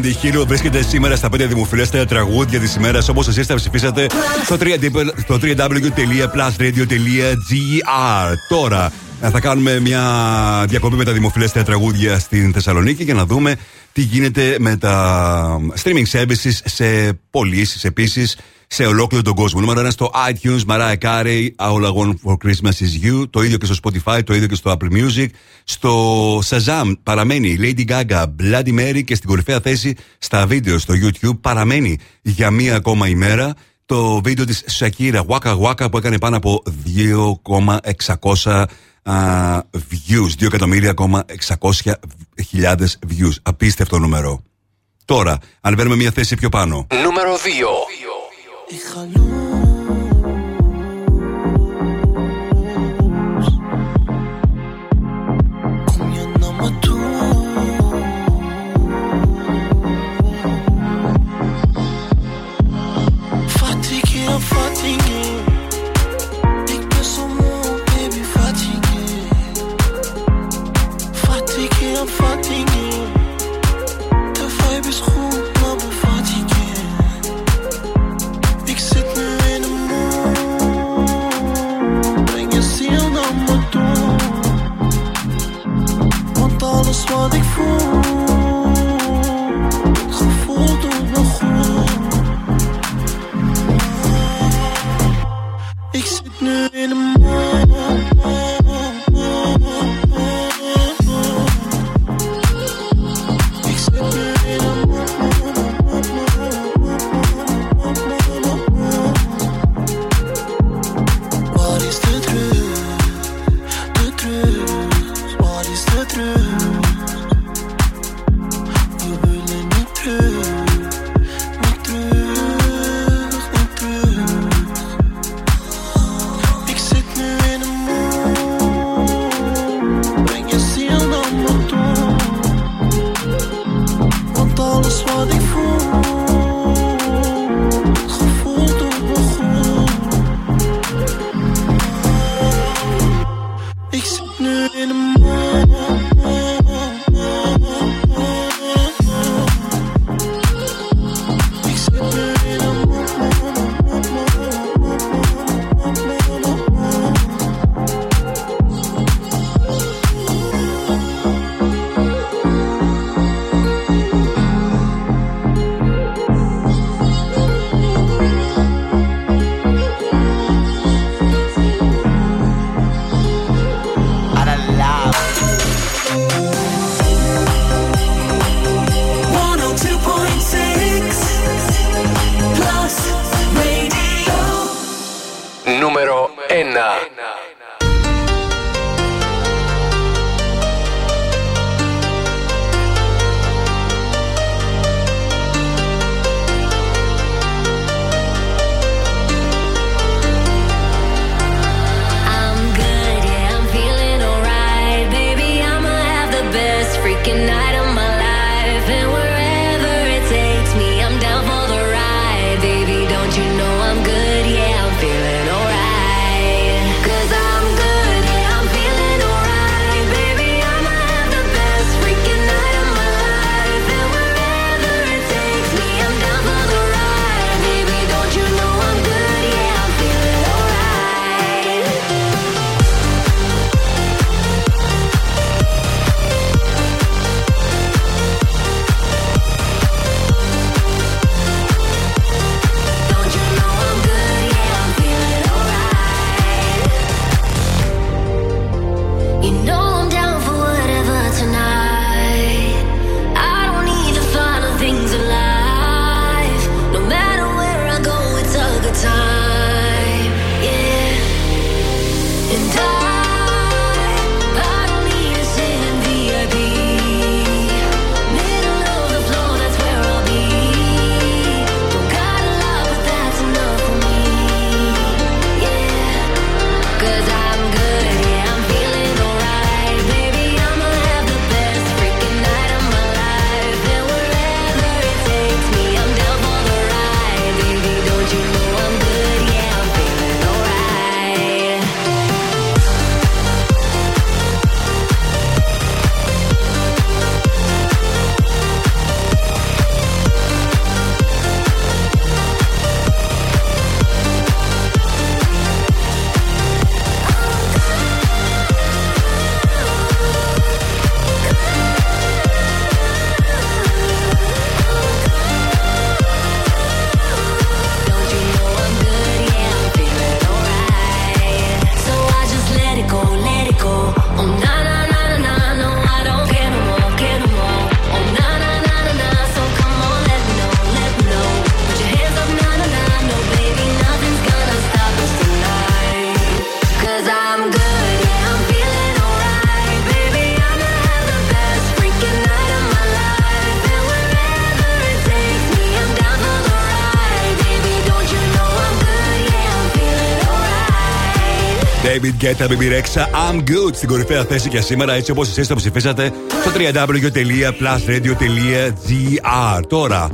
Μπάντι βρίσκεται σήμερα στα 5 δημοφιλέστερα τραγούδια της ημέρας. Όπως εσείς τα ψηφίσατε στο www.plusradio.gr. Τώρα ε, θα κάνουμε μια διακοπή με τα δημοφιλέστερα τραγούδια στην Θεσσαλονίκη για να δούμε τι γίνεται με τα ε, streaming services σε πωλήσεις επίσης σε ολόκληρο τον κόσμο. Νούμερο 1 στο iTunes, Mariah Carey, All I Want for Christmas is You. Το ίδιο και στο Spotify, το ίδιο και στο Apple Music. Στο Shazam παραμένει Lady Gaga, Bloody Mary και στην κορυφαία θέση στα βίντεο στο YouTube παραμένει για μία ακόμα ημέρα το βίντεο της Shakira Waka Waka που έκανε πάνω από 2,600 uh, views, 2.600.000 views. Απίστευτο νούμερο. Τώρα, αν μια θέση πιο πάνω. Νούμερο 2. איך חלום des fous. David Guetta, Baby Rexha, I'm good στην κορυφαία θέση για σήμερα, έτσι όπως εσείς το ψηφίσατε στο www.plusradio.gr. Τώρα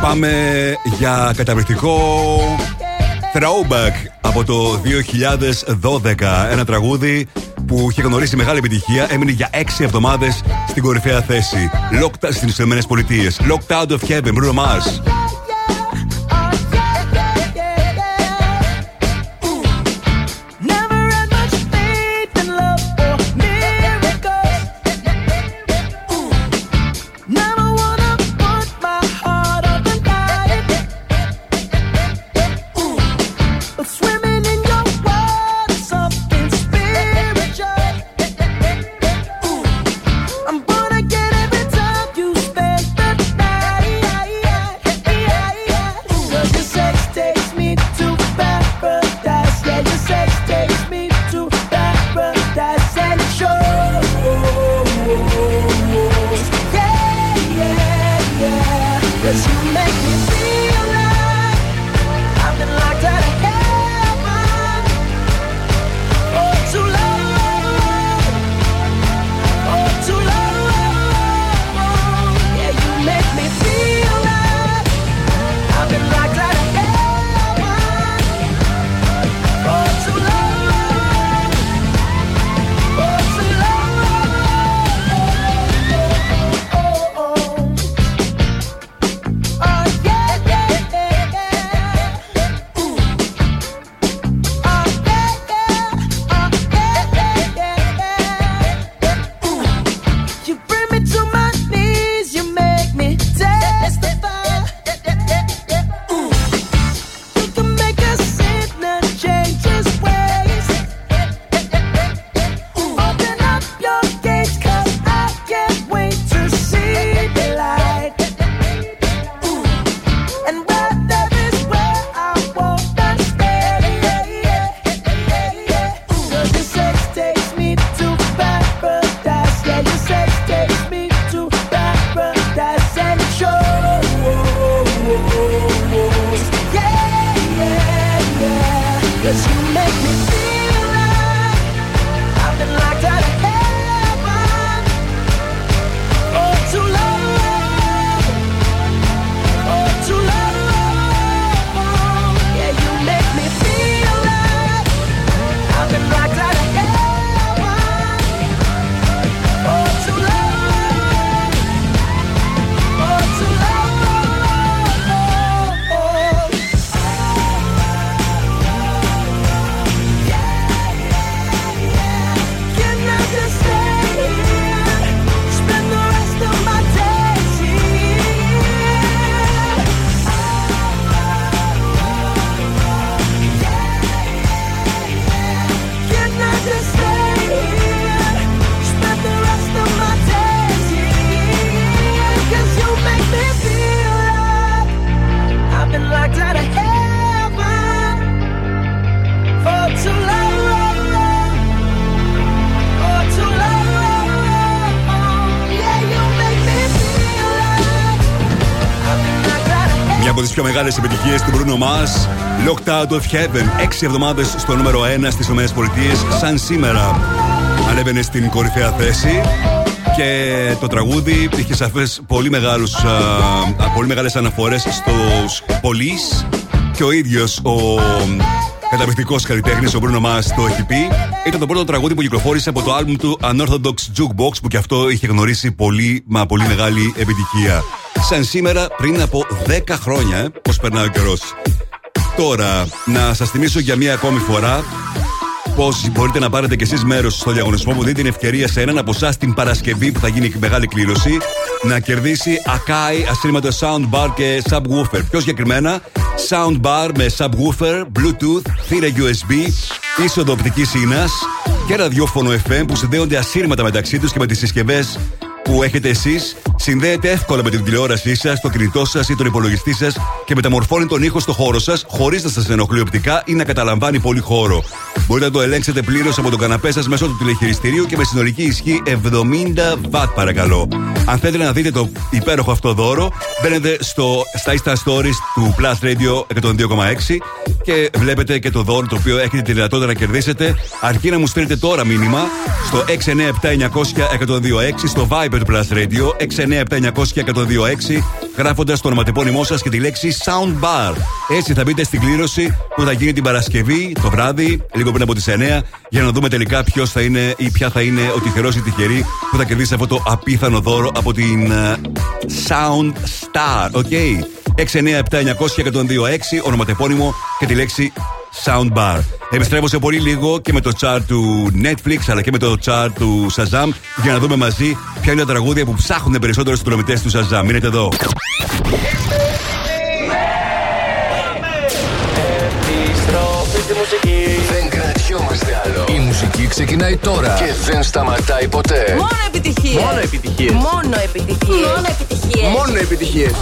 πάμε για καταπληκτικό throwback από το 2012. Ένα τραγούδι που είχε γνωρίσει μεγάλη επιτυχία, έμεινε για 6 εβδομάδες στην κορυφαία θέση. Locked στις ΗΠΑ. Locked out of heaven, Bruno Mars. Μεγάλες επιτυχίες του Bruno Mars, Locked Out of Heaven. Έξι εβδομάδες στο νούμερο 1 στις ΗΠΑ, σαν σήμερα. Ανέβαινε στην κορυφαία θέση και το τραγούδι είχε σαφές πολύ, μεγάλους, α, πολύ μεγάλες αναφορές στους Police και ο ίδιος ο καταπληκτικός καλλιτέχνης ο Bruno Mars το έχει πει. Ήταν το πρώτο τραγούδι που κυκλοφόρησε από το άλμπουμ του Unorthodox Jukebox που και αυτό είχε γνωρίσει πολύ μα πολύ μεγάλη επιτυχία. Σαν σήμερα πριν από 10 χρόνια, ε, πώς περνάει ο καιρός. Τώρα, να σας θυμίσω για μία ακόμη φορά πώ μπορείτε να πάρετε κι εσείς μέρος στο διαγωνισμό που δίνει την ευκαιρία σε έναν από εσάς την Παρασκευή που θα γίνει μεγάλη κλήρωση να κερδίσει Akai ασύρματο soundbar και subwoofer. Πιο συγκεκριμένα, soundbar με subwoofer, bluetooth, θύρα USB, είσοδο οπτικής ίνας και ραδιόφωνο FM που συνδέονται ασύρματα μεταξύ τους και με τις συσκευές που έχετε εσείς συνδέεται εύκολα με την τηλεόρασή σας, το κινητό σας ή τον υπολογιστή σας και μεταμορφώνει τον ήχο στο χώρο σας χωρίς να σας ενοχλεί οπτικά ή να καταλαμβάνει πολύ χώρο. Μπορείτε να το ελέγξετε πλήρως από τον καναπέ σας μέσω του τηλεχειριστηρίου και με συνολική ισχύ 70 W, παρακαλώ. Αν θέλετε να δείτε το υπέροχο αυτό δώρο, μπαίνετε στο, στα Insta Stories του Plus Radio 102,6 και βλέπετε και το δώρο το οποίο έχετε τη δυνατότητα να κερδίσετε. Αρκεί να μου στείλετε τώρα μήνυμα στο 697-900-1026 στο Viber του Plus Radio 697-900-1026 γράφοντας το ονοματεπώνυμό σας και τη λέξη Soundbar. Έτσι θα μπείτε στην κλήρωση που θα γίνει την Παρασκευή το βράδυ, λίγο πριν από τις 9, για να δούμε τελικά ποιος θα είναι ή ποια θα είναι ο τυχερός ή τυχερή που θα κερδίσει αυτό το απίθανο δώρο από την ε, Sound Star. Ok; 697-900-1026 ονοματεπώνυμο και τη λέξη Soundbar. Επιστρέφω σε πολύ λίγο και με το chart του Netflix αλλά και με το chart του Shazam για να δούμε μαζί ποια είναι τα τραγούδια που ψάχνουν περισσότερο στους δρομητέ του Shazam. Μείνετε εδώ. Επιστροφή στη μουσική. Δεν κρατιόμαστε άλλο. Η μουσική ξεκινάει τώρα και δεν σταματάει ποτέ. Μόνο επιτυχίες. Μόνο επιτυχίες. Μόνο επιτυχίες. Μόνο επιτυχίες. Μόνο επιτυχίες.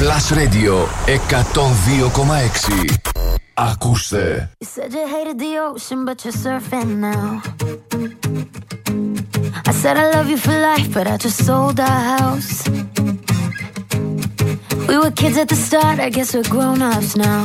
Plus Radio 102,6. Ακούστε. You said you hated the ocean, but you're surfing now. I said I love you for life, but I just sold our house. We were kids at the start, I guess we're grown ups now.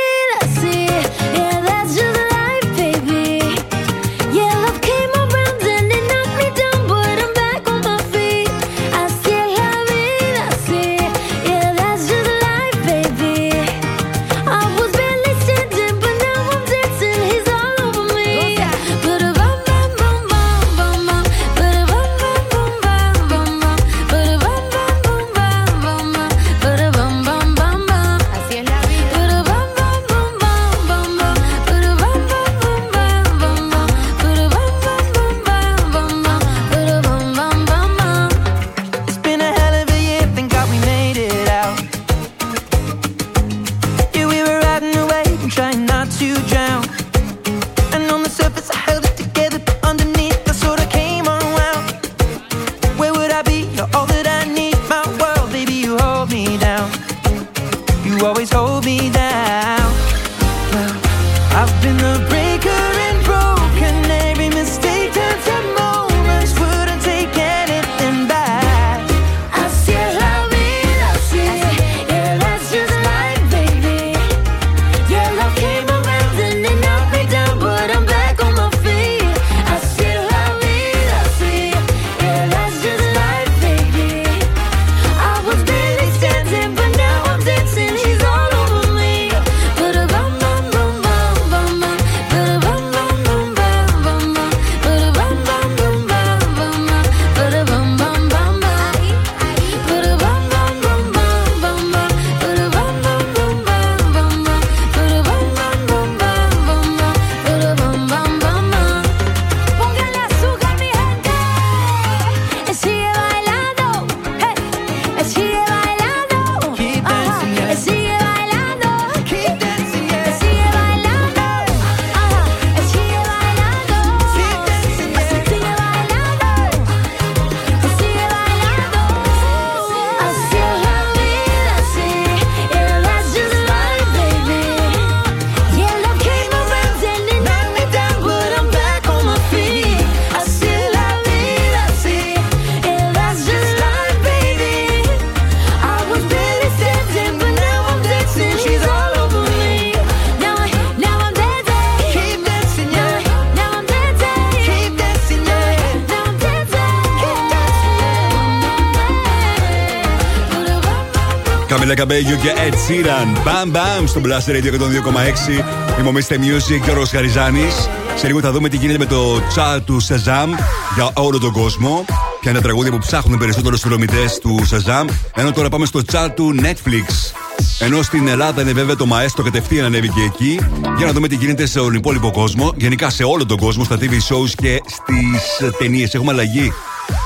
Καμίλα Καμπέγιο και Ed Sheeran. Μπαμ μπαμ στο Blast Radio 102,6. Είμαι ο Mr. Music και ο Χαριζάνης. Σε λίγο θα δούμε τι γίνεται με το chat του Shazam για όλο τον κόσμο. Ποια είναι τα τραγούδια που ψάχνουν περισσότερο στους δρομητέ του Shazam. Ενώ τώρα πάμε στο chat του Netflix. Ενώ στην Ελλάδα είναι βέβαια το Maestro κατευθείαν ανέβηκε εκεί. Για να δούμε τι γίνεται σε τον υπόλοιπο κόσμο. Γενικά σε όλο τον κόσμο, στα TV shows και στις ταινίες. Έχουμε αλλαγή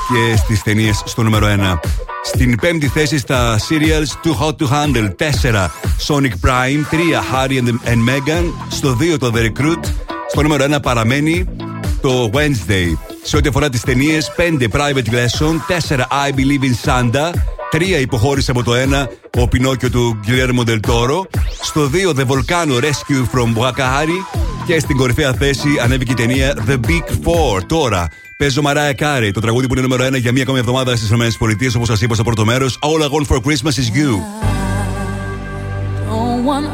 και στις ταινίες στο νούμερο 1. Στην πέμπτη θέση στα serials Too Hot to Handle 4 Sonic Prime 3 Harry and, and Meghan Στο 2 το The Recruit Στο νούμερο 1 παραμένει το Wednesday Σε ό,τι αφορά τις ταινίε 5 Private Lesson 4 I Believe in Santa 3 υποχώρησε από το 1 ο Πινόκιο του Guillermo del Toro Στο 2 The Volcano Rescue from Wakahari Και στην κορυφαία θέση ανέβηκε η ταινία The Big Four Τώρα Παίζω Mariah Carey, το τραγούδι που είναι νούμερο 1 για μία ακόμη εβδομάδα στις ΗΠΑ, όπως σας είπα στο πρώτο μέρος. All I want for Christmas is you. Don't want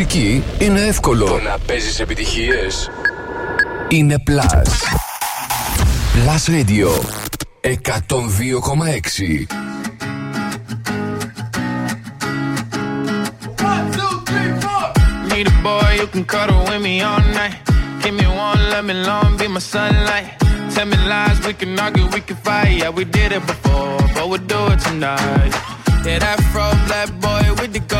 μουσική είναι εύκολο. Το να παίζεις επιτυχίες είναι Plus. Plus Radio 102,6. Need a boy who can cuddle with me all night. Give me one, let me long, be my sunlight. Tell me lies, we can argue, we can fight. Yeah, we did it before, but we'll do it tonight. Yeah, that fro black boy with the gold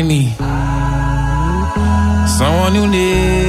find me. Someone who needs.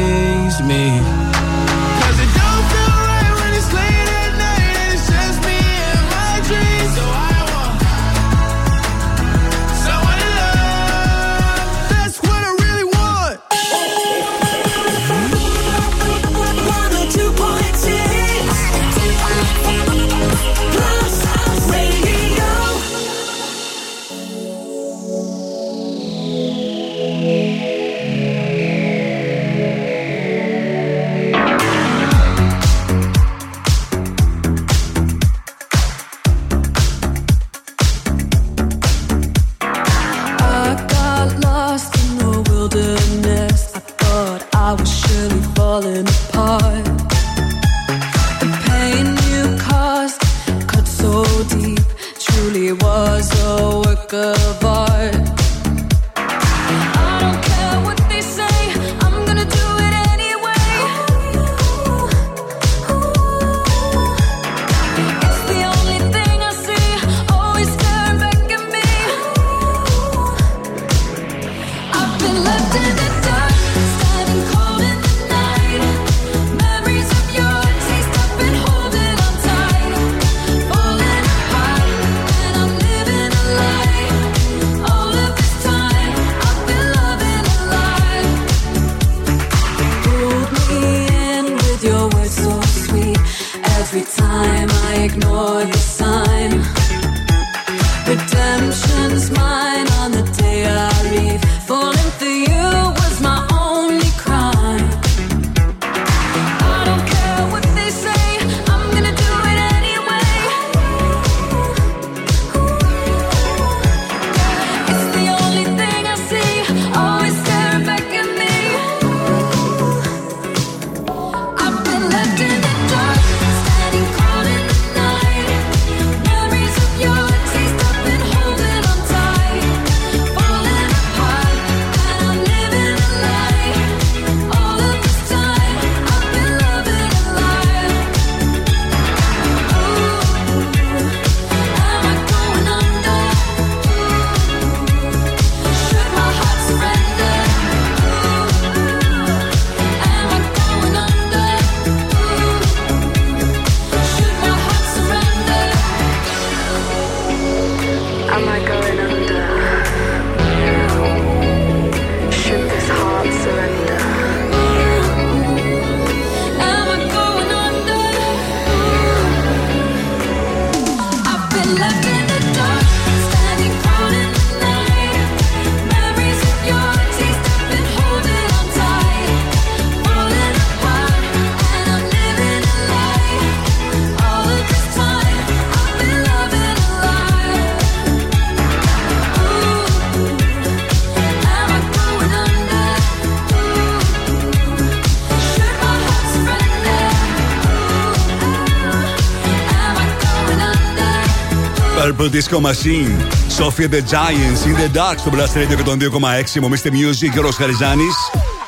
Purple Disco Machine. Sophia the Giants in the Dark στο Blast Radio και τον 2,6. Μομίστε Music, Γιώργος Χαριζάνης.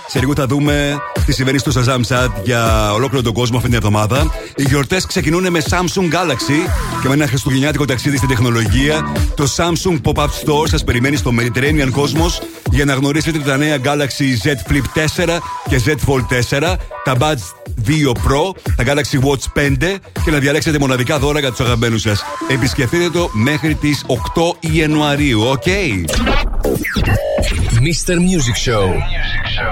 Σε λίγο θα δούμε τι συμβαίνει στο Shazam Chat για ολόκληρο τον κόσμο αυτή την εβδομάδα. Οι γιορτές ξεκινούν με Samsung Galaxy και με ένα χριστουγεννιάτικο ταξίδι στην τεχνολογία. Το Samsung Pop-Up Store σας περιμένει στο Mediterranean Cosmos για να γνωρίσετε τα νέα Galaxy Z Flip 4 και Z Fold 4, τα Buds 2 Pro, τα Galaxy Watch 5 και να διαλέξετε μοναδικά δώρα για τους αγαπημένους σας. Επισκεφτείτε το μέχρι τις 8 Ιανουαρίου, OK; Mr. Music Show.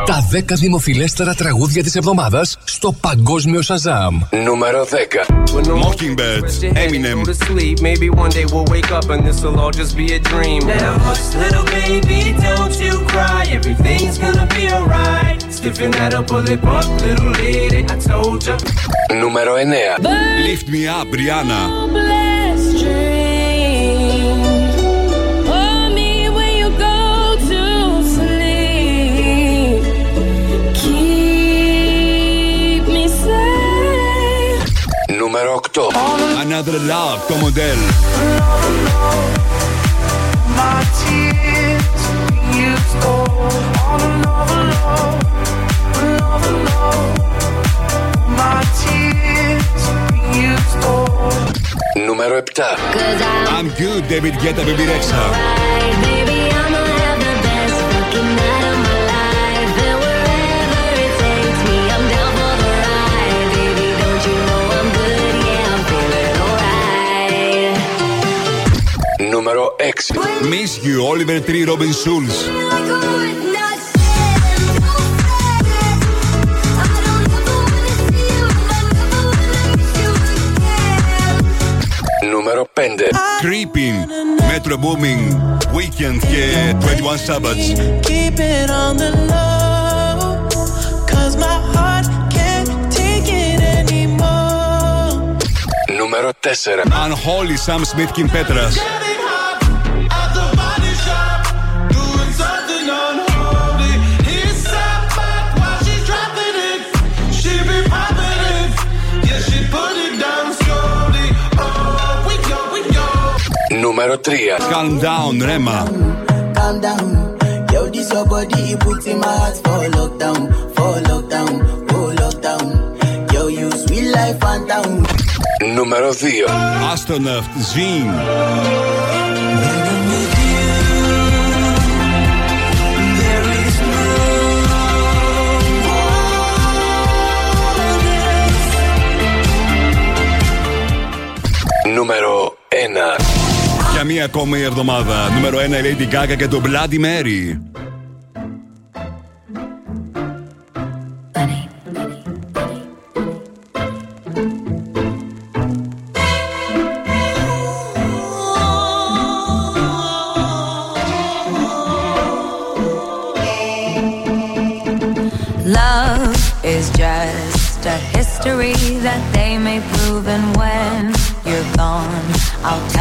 Τα 10 δημοφιλέστερα τραγούδια της εβδομάδας στο Παγκόσμιο Shazam. Νούμερο 10. Mockingbird, Eminem. Go to sleep. Maybe one day we'll wake up and this'll all just be a dream. Now, hush, little baby, don't you cry. Everything's gonna be alright. Stiffen that upper lip up, little lady. I told you. Νούμερο 9. Lift me up, Rihanna. 8. Another Love como Del. Νούμερο 7. I'm good, David Guetta, baby Rexha. Νούμερο 6. Miss You, Oliver Tree, Robin Schulz. Νούμερο 5. Creeping, Metro Booming, Weekend και 21 Savage. Keep it on the low. Cause my heart can't take it anymore. Νούμερο 4. Unholy, Sam Smith, Kim Petras. Νούμερο 3. Calm down, Rema. calm down. Yo, this your body, it puts in my heart for lockdown, for lockdown, oh lockdown. Yo, you sweet life, phantom. Νούμερο 2. Astronaut, Zin. Νούμερο 1. Για μία ακόμη εβδομάδα. Νούμερο 1 η Lady Gaga και το Bloody Mary. Love is just a history that they may prove, and when you're gone, I'll tell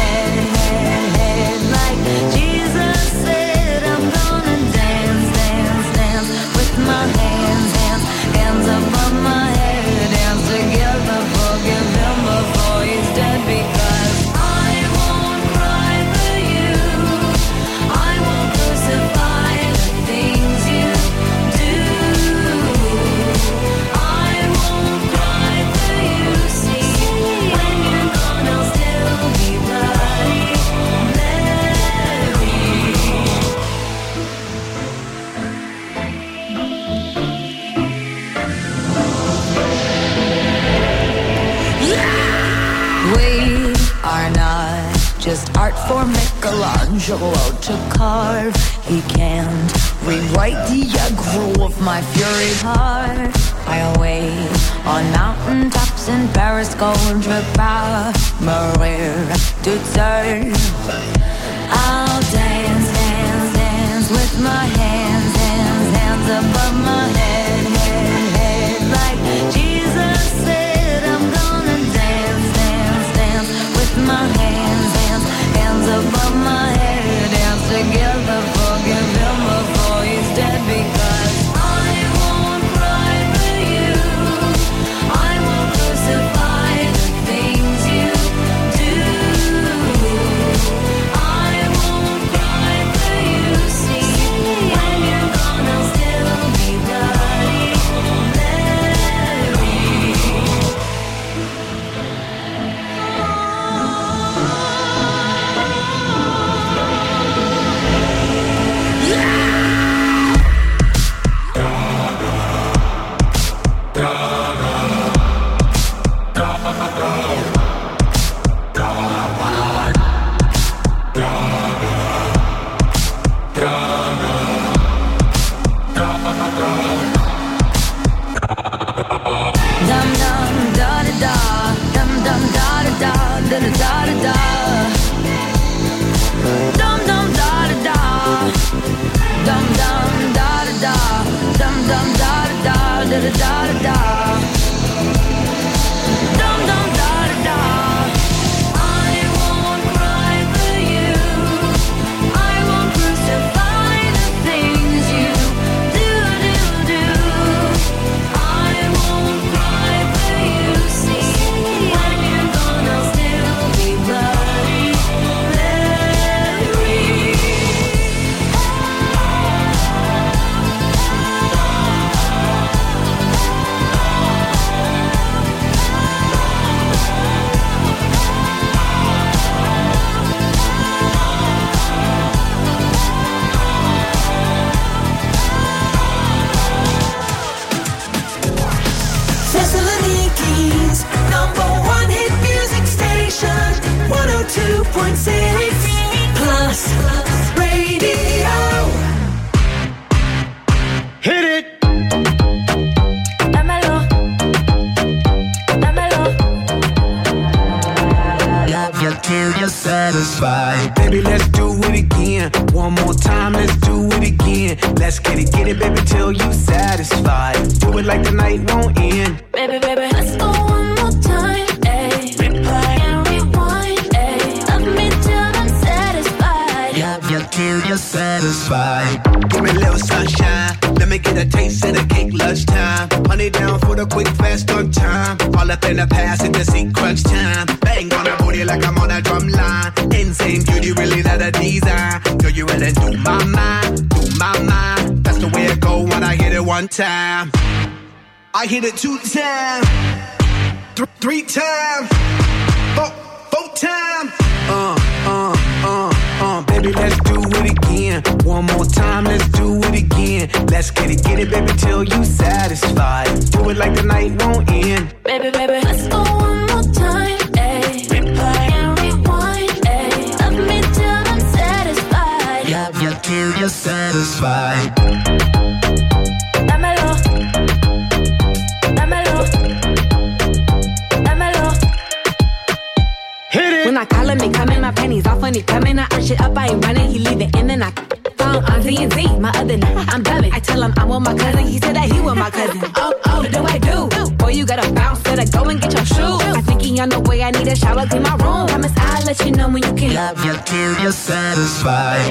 just art for Michelangelo to carve. He can't rewrite the aggro of my fury heart. I wait on mountain tops in Paris, gold Gondra, Maria to turn. I'll dance, dance, dance with my hands, hands, hands above my head, it two times, th- three times, four, four times. Uh, uh, uh, uh, baby, let's do it again. One more time, let's do it again. Let's get it, get it, baby, till you satisfied. Do it like the night and satisfied.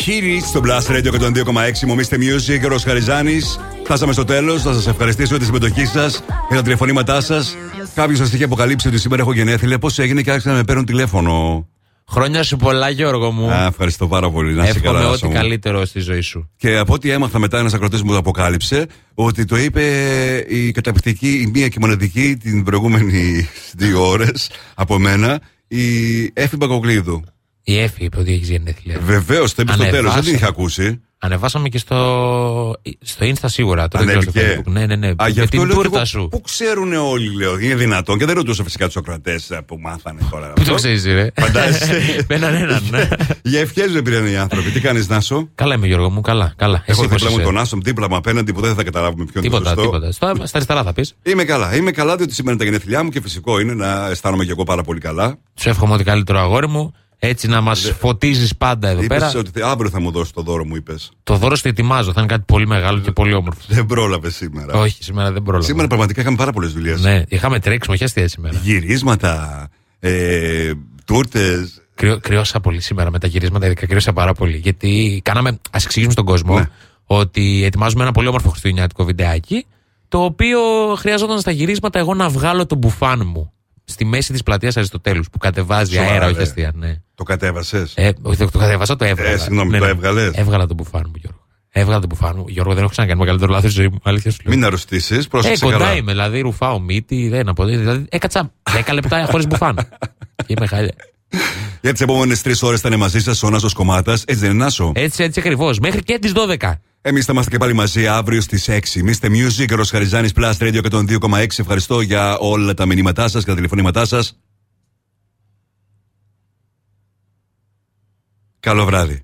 Χίλι στο Blast Radio 102,6. Μομίστε Music, ο Ρος Χαριζάνης. Φτάσαμε στο τέλος. Θα σας ευχαριστήσω για τη συμμετοχή σας και τα τηλεφωνήματά σας. Κάποιος σας είχε αποκαλύψει ότι σήμερα έχω γενέθλια. Πώς έγινε και άρχισαν να με παίρνουν τηλέφωνο; Χρόνια σου πολλά, Γιώργο μου. Α, ευχαριστώ πάρα πολύ. Να είσαι Εύχομαι καλά. ό,τι Ράσο μου. καλύτερο στη ζωή σου. Και από ό,τι έμαθα μετά, ένας ακροτής μου το αποκάλυψε ότι το είπε η καταπληκτική, η μία και μοναδική την προηγούμενη δύο ώρες από μένα, η Έφη Μπακοκλίδου. Η Εφη είπε ότι έχει γενέθλια. Βεβαίως, το είπε στο τέλος, δεν Ανεβάσα. την είχα ακούσει. Ανεβάσαμε και στο, στο Insta σίγουρα. Το δεν ξέρω στο Ανέβηκε. Facebook. Ναι, ναι, ναι. Α, γι' Για αυτό την λέω και τούρτα εγώ, σου. Πού ξέρουν όλοι, λέω. Είναι δυνατόν. Και δεν ρωτούσα φυσικά τους ακροατέ που μάθανε τώρα. Πού το ξέρεις, ρε. Φαντάζεσαι. Με έναν έναν. ναι. Για ευχές δεν πήραν οι άνθρωποι. Τι κάνεις, Νάσο; Καλά είμαι, Γιώργο μου. Καλά. καλά. Έχω Εσύ πώς δίπλα μου είσαι; τον Άσο, δίπλα μου απέναντι που δεν θα καταλάβουμε ποιον είναι το Τίποτα, σωστό. τίποτα. Στο, στα αριστερά θα πεις. Είμαι καλά. Είμαι καλά διότι σήμερα είναι τα γενέθλιά μου και φυσικό είναι να αισθάνομαι και εγώ πάρα πολύ καλά. Σου εύχομαι ότι καλύτερο αγόρι μου. Έτσι να μας φωτίζεις πάντα εδώ Είπες πέρα. ότι θε- αύριο θα μου δώσεις το δώρο μου, είπες. Το δώρο στο ετοιμάζω. Θα είναι κάτι πολύ μεγάλο και πολύ όμορφο. Δεν πρόλαβες σήμερα. Όχι, σήμερα δεν πρόλαβα. Σήμερα πραγματικά είχαμε πάρα πολλές δουλειές. Ναι, είχαμε τρέξιμο, είχε αστεία σήμερα. Γυρίσματα, ε, τούρτες. Κρυώ, κρυώσα πολύ σήμερα με τα γυρίσματα, ειδικά κρυώσα πάρα πολύ. Γιατί κάναμε, ας εξηγήσουμε στον κόσμο, Ναι. ότι ετοιμάζουμε ένα πολύ όμορφο χριστουγεννιάτικο βιντεάκι, το οποίο χρειάζονταν στα γυρίσματα εγώ να βγάλω το μπουφάν μου στη μέση της πλατείας Αριστοτέλους που κατεβάζει Σοβαρά, αέρα, ρε. όχι αστεία. Ναι. Το κατέβασες; Ε, όχι, το, το κατέβασα, το έβγαλα. Ε, συγγνώμη, Ναι, το ναι. έβγαλες; Έβγαλα το μπουφάν μου, Γιώργο. Έβγαλα το μπουφάν μου. Γιώργο, δεν έχω ξανακάνει μεγαλύτερο λάθος στη ζωή μου. Αλήθεια σου λέω. Μην αρρωστήσεις, Ε, πρόσεξε κοντά καλά. είμαι, δηλαδή ρουφάω μύτη, δεν από Δηλαδή έκατσα 10 λεπτά χωρίς μπουφάν. Και είμαι χάλια. Για τις επόμενες τρεις ώρες θα είναι μαζί σας ο Νάσος Κομμάτας. Έτσι δεν είναι, Νάσο; Έτσι, έτσι ακριβώς. Μέχρι και τις 12. Εμείς θα είμαστε και πάλι μαζί αύριο στις 6. Mr. Music, ο Ροσχαριζάνη Plus Radio 102,6. Ευχαριστώ για όλα τα μηνύματά σας και τα τηλεφωνήματά σας. Καλό βράδυ.